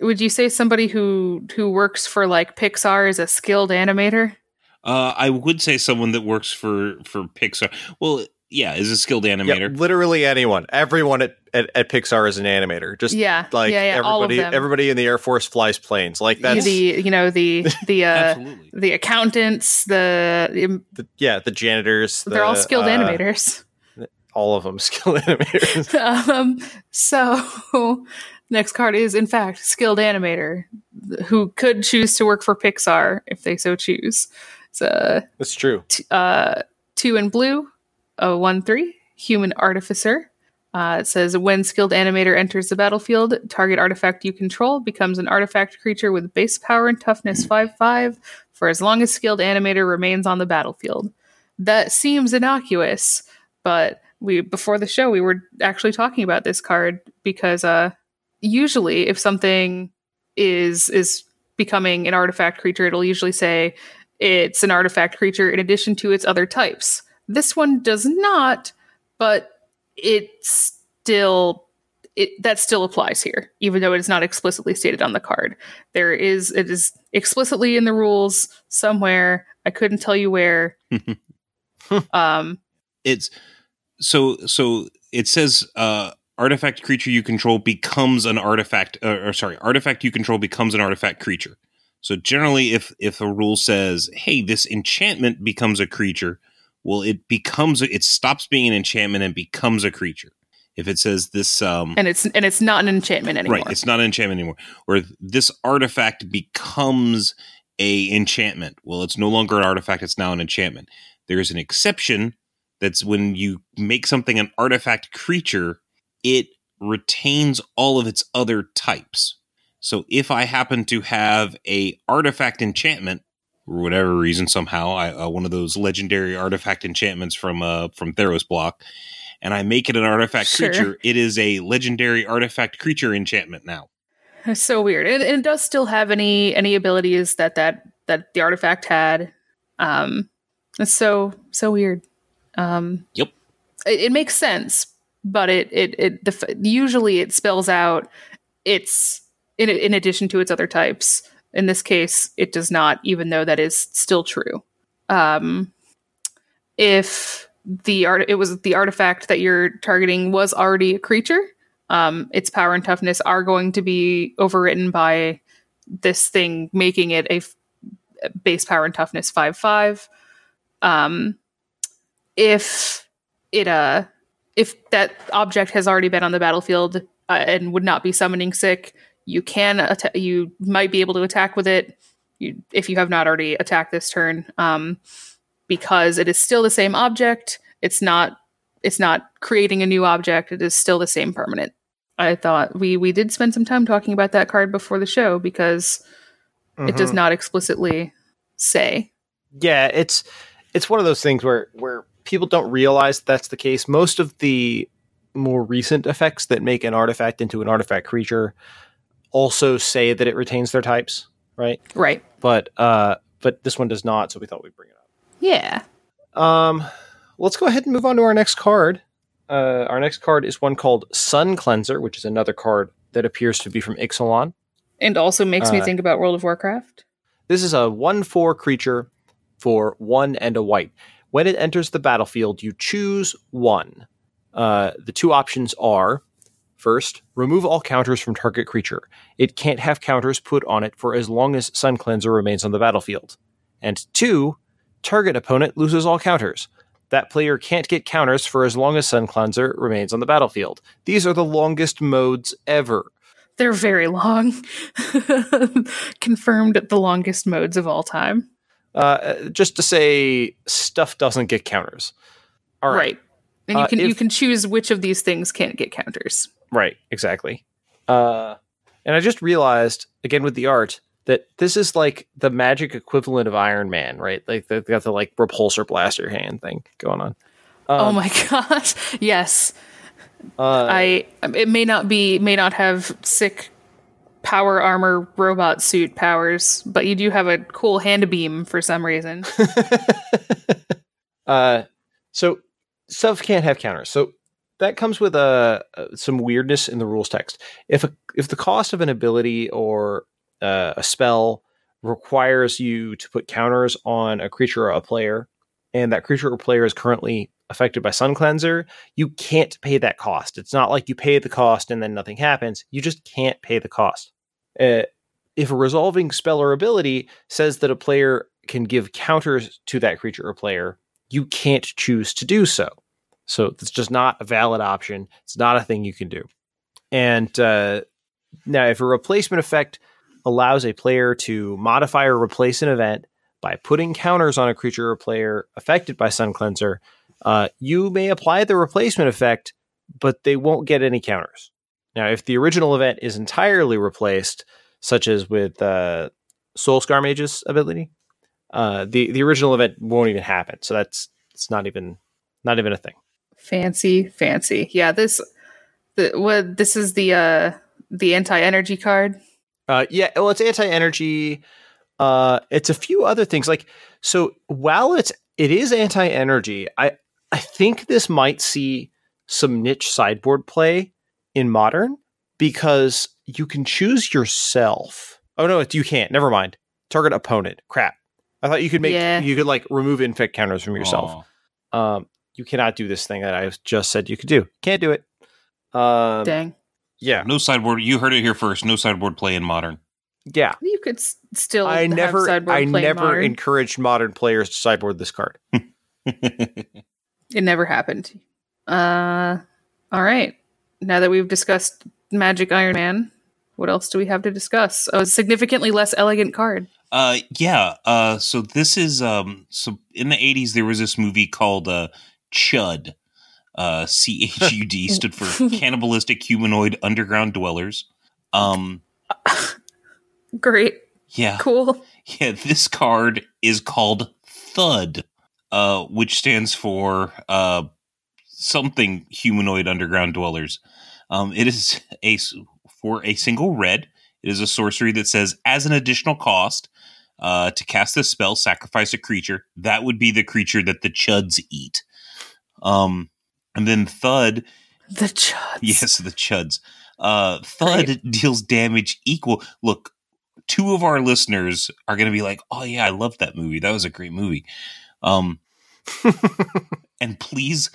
Would you say somebody who who works for like Pixar is a skilled animator? Uh, I would say someone that works for for Pixar. Well, yeah, is a skilled Yeah, animator. literally anyone, everyone at, at, at Pixar is an animator. Just Yeah, like yeah, yeah, all of everybody, them. everybody in the Air Force flies planes. Like that's the you know the the uh, Absolutely. the accountants, the, the the, yeah, the janitors. they're all skilled uh, animators. All of them skilled animators. um, so next card is in fact skilled animator who could choose to work for Pixar if they so choose. It's a That's true. t- uh, two in blue, a one three human artificer. Uh, it says when skilled animator enters the battlefield, target artifact you control becomes an artifact creature with base power and toughness five five for as long as skilled animator remains on the battlefield. That seems innocuous, but we before the show we were actually talking about this card because uh, usually if something is is becoming an artifact creature, it'll usually say it's an artifact creature in addition to its other types. This one does not, but it still it that still applies here, even though it is not explicitly stated on the card. There is it is explicitly in the rules somewhere. I couldn't tell you where. um it's so so it says uh artifact creature you control becomes an artifact uh, or sorry artifact you control becomes an artifact creature so generally if if a rule says hey this enchantment becomes a creature well it becomes it stops being an enchantment and becomes a creature if it says this um and it's and it's not an enchantment anymore. Right, it's not an enchantment anymore. Or this artifact becomes a enchantment. Well, it's no longer an artifact; it's now an enchantment. There is an exception. That's when you make something an artifact creature, it retains all of its other types. So if I happen to have a artifact enchantment, for whatever reason, somehow I, uh, one of those legendary artifact enchantments from uh, from Theros block, and I make it an artifact Sure. creature, it is a legendary artifact creature enchantment now. It's so weird. And, and it does still have any any abilities that that that the artifact had. Um, it's so so weird. Um, Yep. It, it makes sense, but it it it def- usually it spells out it's in in addition to its other types. In this case, it does not, even though that is still true. Um, if the art it was the artifact that you're targeting was already a creature, um, its power and toughness are going to be overwritten by this thing, making it a f- base power and toughness five five. Um, if it uh, if that object has already been on the battlefield uh, and would not be summoning sick, you can atta- you might be able to attack with it. You, if you have not already attacked this turn, um, because it is still the same object. It's not it's not creating a new object. It is still the same permanent. I thought we we did spend some time talking about that card before the show because it does Mhm. not explicitly say. Yeah, it's it's one of those things where where people don't realize that's the case. Most of the more recent effects that make an artifact into an artifact creature also say that it retains their types, right? Right. But uh but this one does not, so we thought we'd bring it up. Yeah. Um let's go ahead and move on to our next card. Uh, our next card is one called Sun Cleanser, which is another card that appears to be from Ixalan. And also makes me Uh, think about World of Warcraft. This is a 1 4 creature for one and a white. When it enters the battlefield, you choose one. Uh, the two options are first, remove all counters from target creature. It can't have counters put on it for as long as Sun Cleanser remains on the battlefield. And two, target opponent loses all counters. That player can't get counters for as long as Sun Cleanser remains on the battlefield. These are the longest modes ever. They're very long. Confirmed the longest modes of all time. Uh, just to say, stuff doesn't get counters. All right. Right. And you Uh, can you can choose which of these things can't get counters. Right, exactly. Uh, and I just realized again with the art that this is like the magic equivalent of Iron Man, right? Like they've got the like repulsor blaster hand thing going on. oh Um, my gosh. Yes. Uh, I it may not be may not have sick power armor robot suit powers, but you do have a cool hand beam for some reason. uh, so stuff can't have counters. So that comes with a uh, some weirdness in the rules text. If a, if the cost of an ability or uh, a spell requires you to put counters on a creature or a player, and that creature or player is currently affected by Sun Cleanser, you can't pay that cost. It's not like you pay the cost and then nothing happens. You just can't pay the cost. Uh, if a resolving spell or ability says that a player can give counters to that creature or player, you can't choose to do so. So it's just not a valid option. It's not a thing you can do. And uh, now, if a replacement effect allows a player to modify or replace an event by putting counters on a creature or player affected by Sun Cleanser, uh, you may apply the replacement effect, but they won't get any counters. Now, if the original event is entirely replaced, such as with uh, Soul Scar Mage's ability, uh, the the original event won't even happen. So that's it's not even not even a thing. Fancy, fancy. Yeah, this the what this is the uh the anti-energy card. Uh, yeah, well, it's anti-energy. Uh, it's a few other things like so. While it's it is anti-energy, I I think this might see some niche sideboard play in modern because you can choose yourself. Oh no, you can't. Never mind. Target opponent. Crap. I thought you could make Yeah. you could like remove infect counters from yourself. Aw. Um, you cannot do this thing that I just said you could do. Can't do it. Um, Dang. yeah, No sideboard. You heard it here first. No sideboard play in modern. yeah. You could s- still I have never, sideboard I play never modern. encouraged modern players to sideboard this card. It never happened. Uh, all right. Now that we've discussed Magic Iron Man, what else do we have to discuss? Oh, a significantly less elegant card. Uh, yeah. Uh, so this is um. So in the '80s, there was this movie called uh, Chud. Uh, C H U D stood for Cannibalistic Humanoid Underground Dwellers. Um, Great. yeah, Cool. yeah. This card is called Thud, uh, which stands for uh something humanoid underground dwellers. Um, it is a for a single red. It is a sorcery that says, as an additional cost, uh, to cast this spell, sacrifice a creature. That would be the creature that the chuds eat. Um, and then Thud, The chuds. yes, the chuds. Uh, Thud deals damage equal. Look, two of our listeners are going to be like, "Oh yeah, I loved that movie. That was a great movie." Um, and please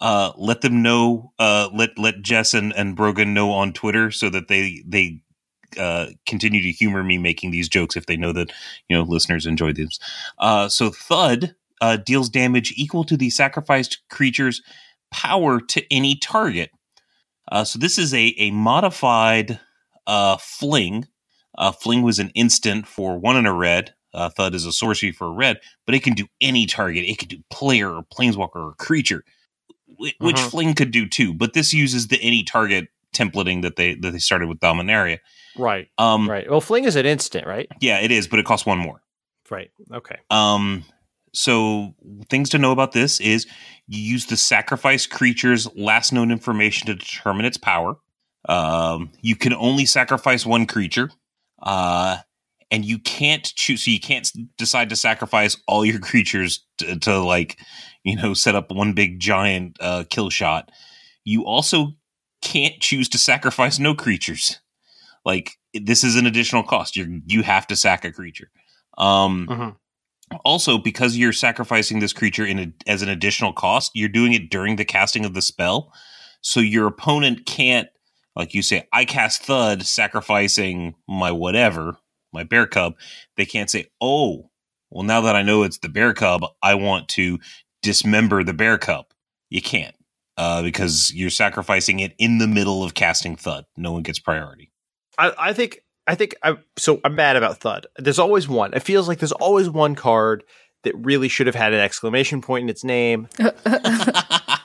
uh, let them know. Uh, let let Jess and, and Brogan know on Twitter so that they they uh, continue to humor me making these jokes if they know that you know listeners enjoy these. Uh, so Thud uh, deals damage equal to the sacrificed creature's power to any target. Uh, so this is a a modified uh, fling. Uh, fling was an instant for one and a red. Uh, Thud is a sorcery for a red, but it can do any target. It can do player or planeswalker or creature, wh- which Mhm. Fling could do too. But this uses the any target templating that they that they started with Dominaria. Right, Um, right. Well, fling is an instant, right? Yeah, it is, but it costs one more. Right. Okay. Um, so things to know about this is you use the sacrifice creature's last known information to determine its power. Um, you can only sacrifice one creature. Uh, and you can't choose, so you can't decide to sacrifice all your creatures to, to like, you know, set up one big giant uh, kill shot. You also can't choose to sacrifice no creatures. Like this is an additional cost. You you have to sack a creature. Um, Mhm. Also, because you're sacrificing this creature in a, as an additional cost, you're doing it during the casting of the spell, so your opponent can't, like you say, I cast Thud, sacrificing my whatever, my bear cub. They can't say, oh, well, now that I know it's the bear cub, I want to dismember the bear cub. You can't uh, because you're sacrificing it in the middle of casting Thud. No one gets priority. I, I think I think I so I'm mad about Thud. There's always one. It feels like there's always one card that really should have had an exclamation point in its name.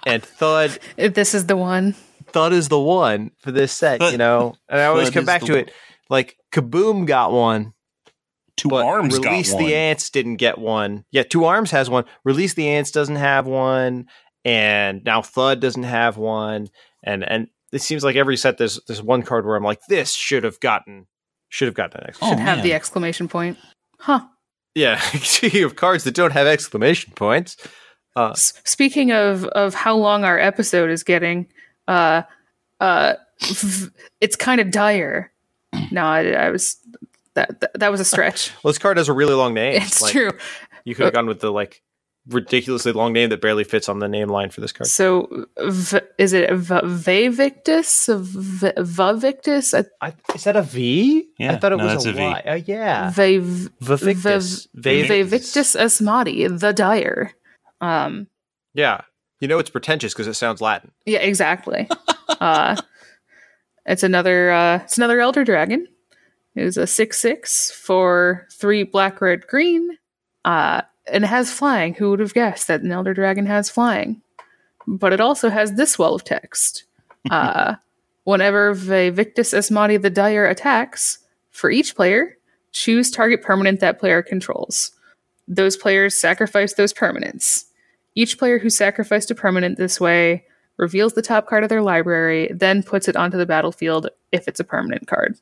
and Thud If this is the one. Thud is the one for this set, you know. And I always Thud come back to one. it. Like Kaboom got one, Two but arms Release got one. the Ants didn't get one. Yeah, Two Arms has one. Release the Ants doesn't have one, and now Thud doesn't have one. And and it seems like every set there's there's one card where I'm like, this should have gotten should have gotten an exclamation. Oh, Should have man. the exclamation point. Huh. Yeah, speaking of cards that don't have exclamation points, uh, S- speaking of of how long our episode is getting, uh, uh, v- it's kind of dire. No, I, I was that, that that was a stretch. well, this card has a really long name. it's Like, true. You could have gone with the like ridiculously long name that barely fits on the name line for this card. So, v- is it v- Vavictus? V- Vavictus? I- I, is that a V? Yeah, I thought it no, was that's a a V. Y. Oh yeah, Vav- Vivictus. Vav- Vavictus. Vaevictis Asmadi, the Dire. Um, Yeah, you know it's pretentious because it sounds Latin. yeah, exactly. uh, it's another. Uh, it's another Elder Dragon. It was a six six for three black, red, green. Uh, and has flying. Who would have guessed that an Elder Dragon has flying? But it also has this well of text. Uh, whenever Vaevictis Asmadi the Dire attacks, for each player, choose target permanent that player controls. Those players sacrifice those permanents. Each player who sacrificed a permanent this way reveals the top card of their library, then puts it onto the battlefield if it's a permanent card.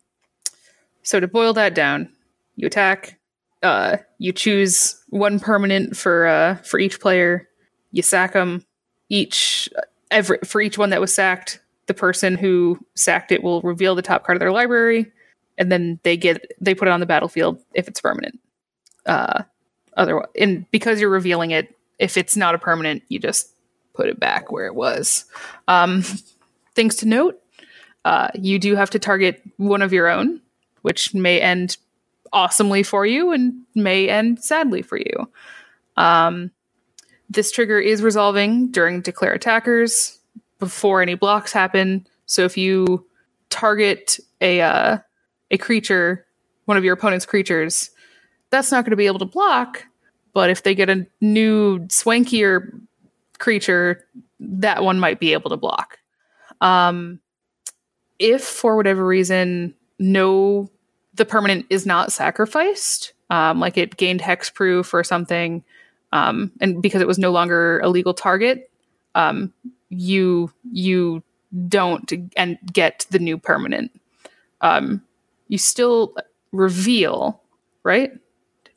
So to boil that down, you attack, uh, you choose one permanent for uh, for each player, you sack them. Each every for each one that was sacked, the person who sacked it will reveal the top card of their library, and then they get they put it on the battlefield if it's permanent. Uh, otherwise, and because you're revealing it, if it's not a permanent, you just put it back where it was. Um, things to note: uh, you do have to target one of your own, which may end awesomely for you and may end sadly for you. Um, this trigger is resolving during declare attackers before any blocks happen. So if you target a uh, a creature, one of your opponent's creatures, that's not going to be able to block. But if they get a new swankier creature, that one might be able to block. Um, if for whatever reason no the permanent is not sacrificed, um, like it gained hexproof or something, um, and because it was no longer a legal target, um, you you don't and get the new permanent. Um, you still reveal, right?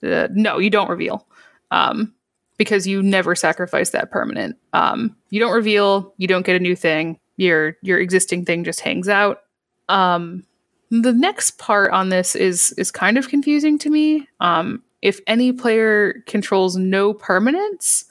Uh, no, you don't reveal, um, because you never sacrifice that permanent. Um, you don't reveal. You don't get a new thing. Your your existing thing just hangs out. Um, the next part on this is is kind of confusing to me. Um, if any player controls no permanents,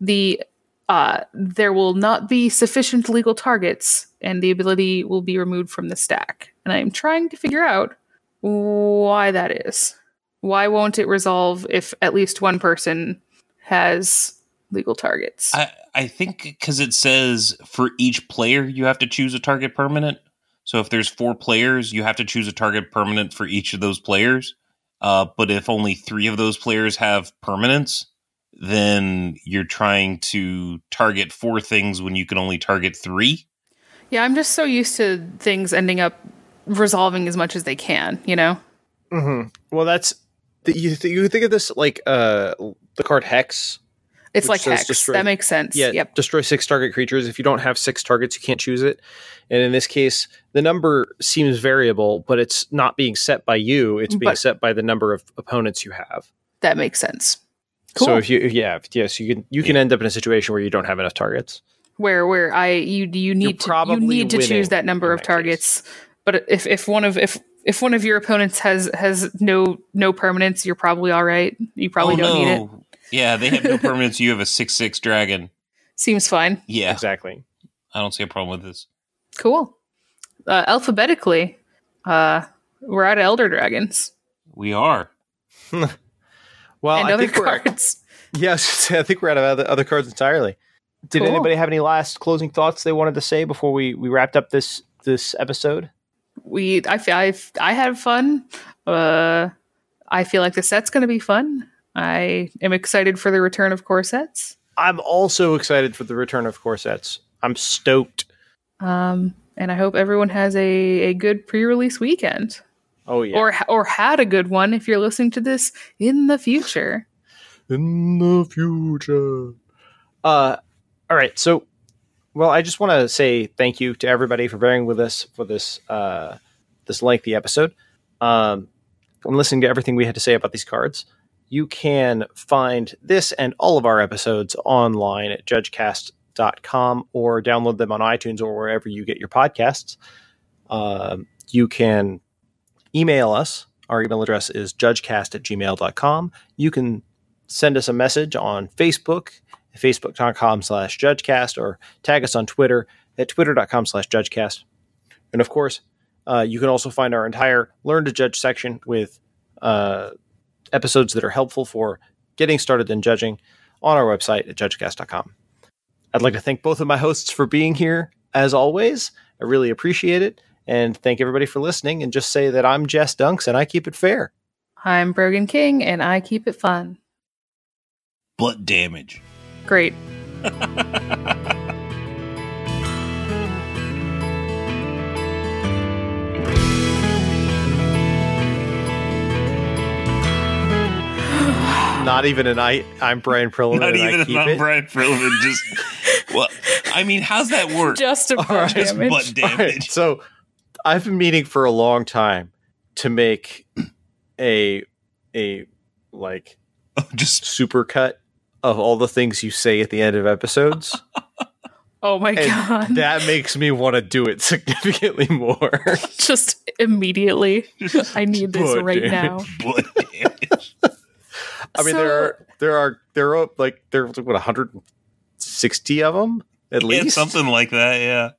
the uh, there will not be sufficient legal targets, and the ability will be removed from the stack. And I am trying to figure out why that is. Why won't it resolve if at least one person has legal targets? I, I think because it says for each player you have to choose a target permanent. So if there's four players, you have to choose a target permanent for each of those players. Uh, but if only three of those players have permanents, then you're trying to target four things when you can only target three. yeah, I'm just so used to things ending up resolving as much as they can. You know. Mm-hmm. Well, that's the, you. Th- you think of this like uh the card Hex. It's like says hex. destroy- That makes sense. Yeah, Yep. destroy six target creatures. If you don't have six targets, you can't choose it. And in this case, the number seems variable, but it's not being set by you. It's being But- set by the number of opponents you have. That makes sense. So if you, if- yeah, if- yes, you can you can end up in a situation where you don't have enough targets. where where I you you need to you probably need to choose that number of that targets. But if if one of if if one of your opponents has has no no permanence, you're probably all right. You probably oh, don't need it. No. Yeah, they have no permanence. You have a six six dragon. Seems fine. Yeah, Exactly. I don't see a problem with this. Cool. Uh, alphabetically, uh, we're out of Elder Dragons We are. Well, and I other think we're cards. yeah, I, was gonna say, I think we're out of other, other cards entirely. Did Cool. anybody have any last closing thoughts they wanted to say before we, we wrapped up this this episode? We, I, feel- I, I had fun. Uh, I feel like the set's going to be fun. I am excited for the return of corsets. I'm also excited for the return of corsets. I'm stoked. Um, and I hope everyone has a, a good pre-release weekend, Oh yeah. or or had a good one if you're listening to this in the future. in the future. Uh, all right. So, well, I just want to say thank you to everybody for bearing with us for this uh, this lengthy episode. Um, and listening to everything we had to say about these cards, you can find this and all of our episodes online at judgecast.com or download them on iTunes or wherever you get your podcasts. Um, you can email us. Our email address is judgecast at gmail.com. You can send us a message on Facebook, facebook.com slash judgecast, or tag us on Twitter at twitter.com slash judgecast. And of course, uh, you can also find our entire Learn to Judge section with uh, episodes that are helpful for getting started in judging on our website at judgecast.com. I'd like to thank both of my hosts for being here, as always. I really appreciate it. And thank everybody for listening. And just say that I'm Jess Dunks and I keep it fair. I'm Brogan King, and I keep it fun. Butt damage. Great. Not even an I. I'm Bryan Prillaman. Not and I even keep a it. Bryan Prillaman. Just well, I mean, how's that work? Just a All butt right, damage. butt All right, damage. so I've been meaning for a long time to make a a like oh, Just supercut of all the things you say at the end of episodes. Oh my and god. that makes me want to do it significantly more. Just immediately. I need this Butt right damage. now. Butt damage. I mean, So- there are there are there are like there's what 160 of them at Yeah, least. something like that. Yeah.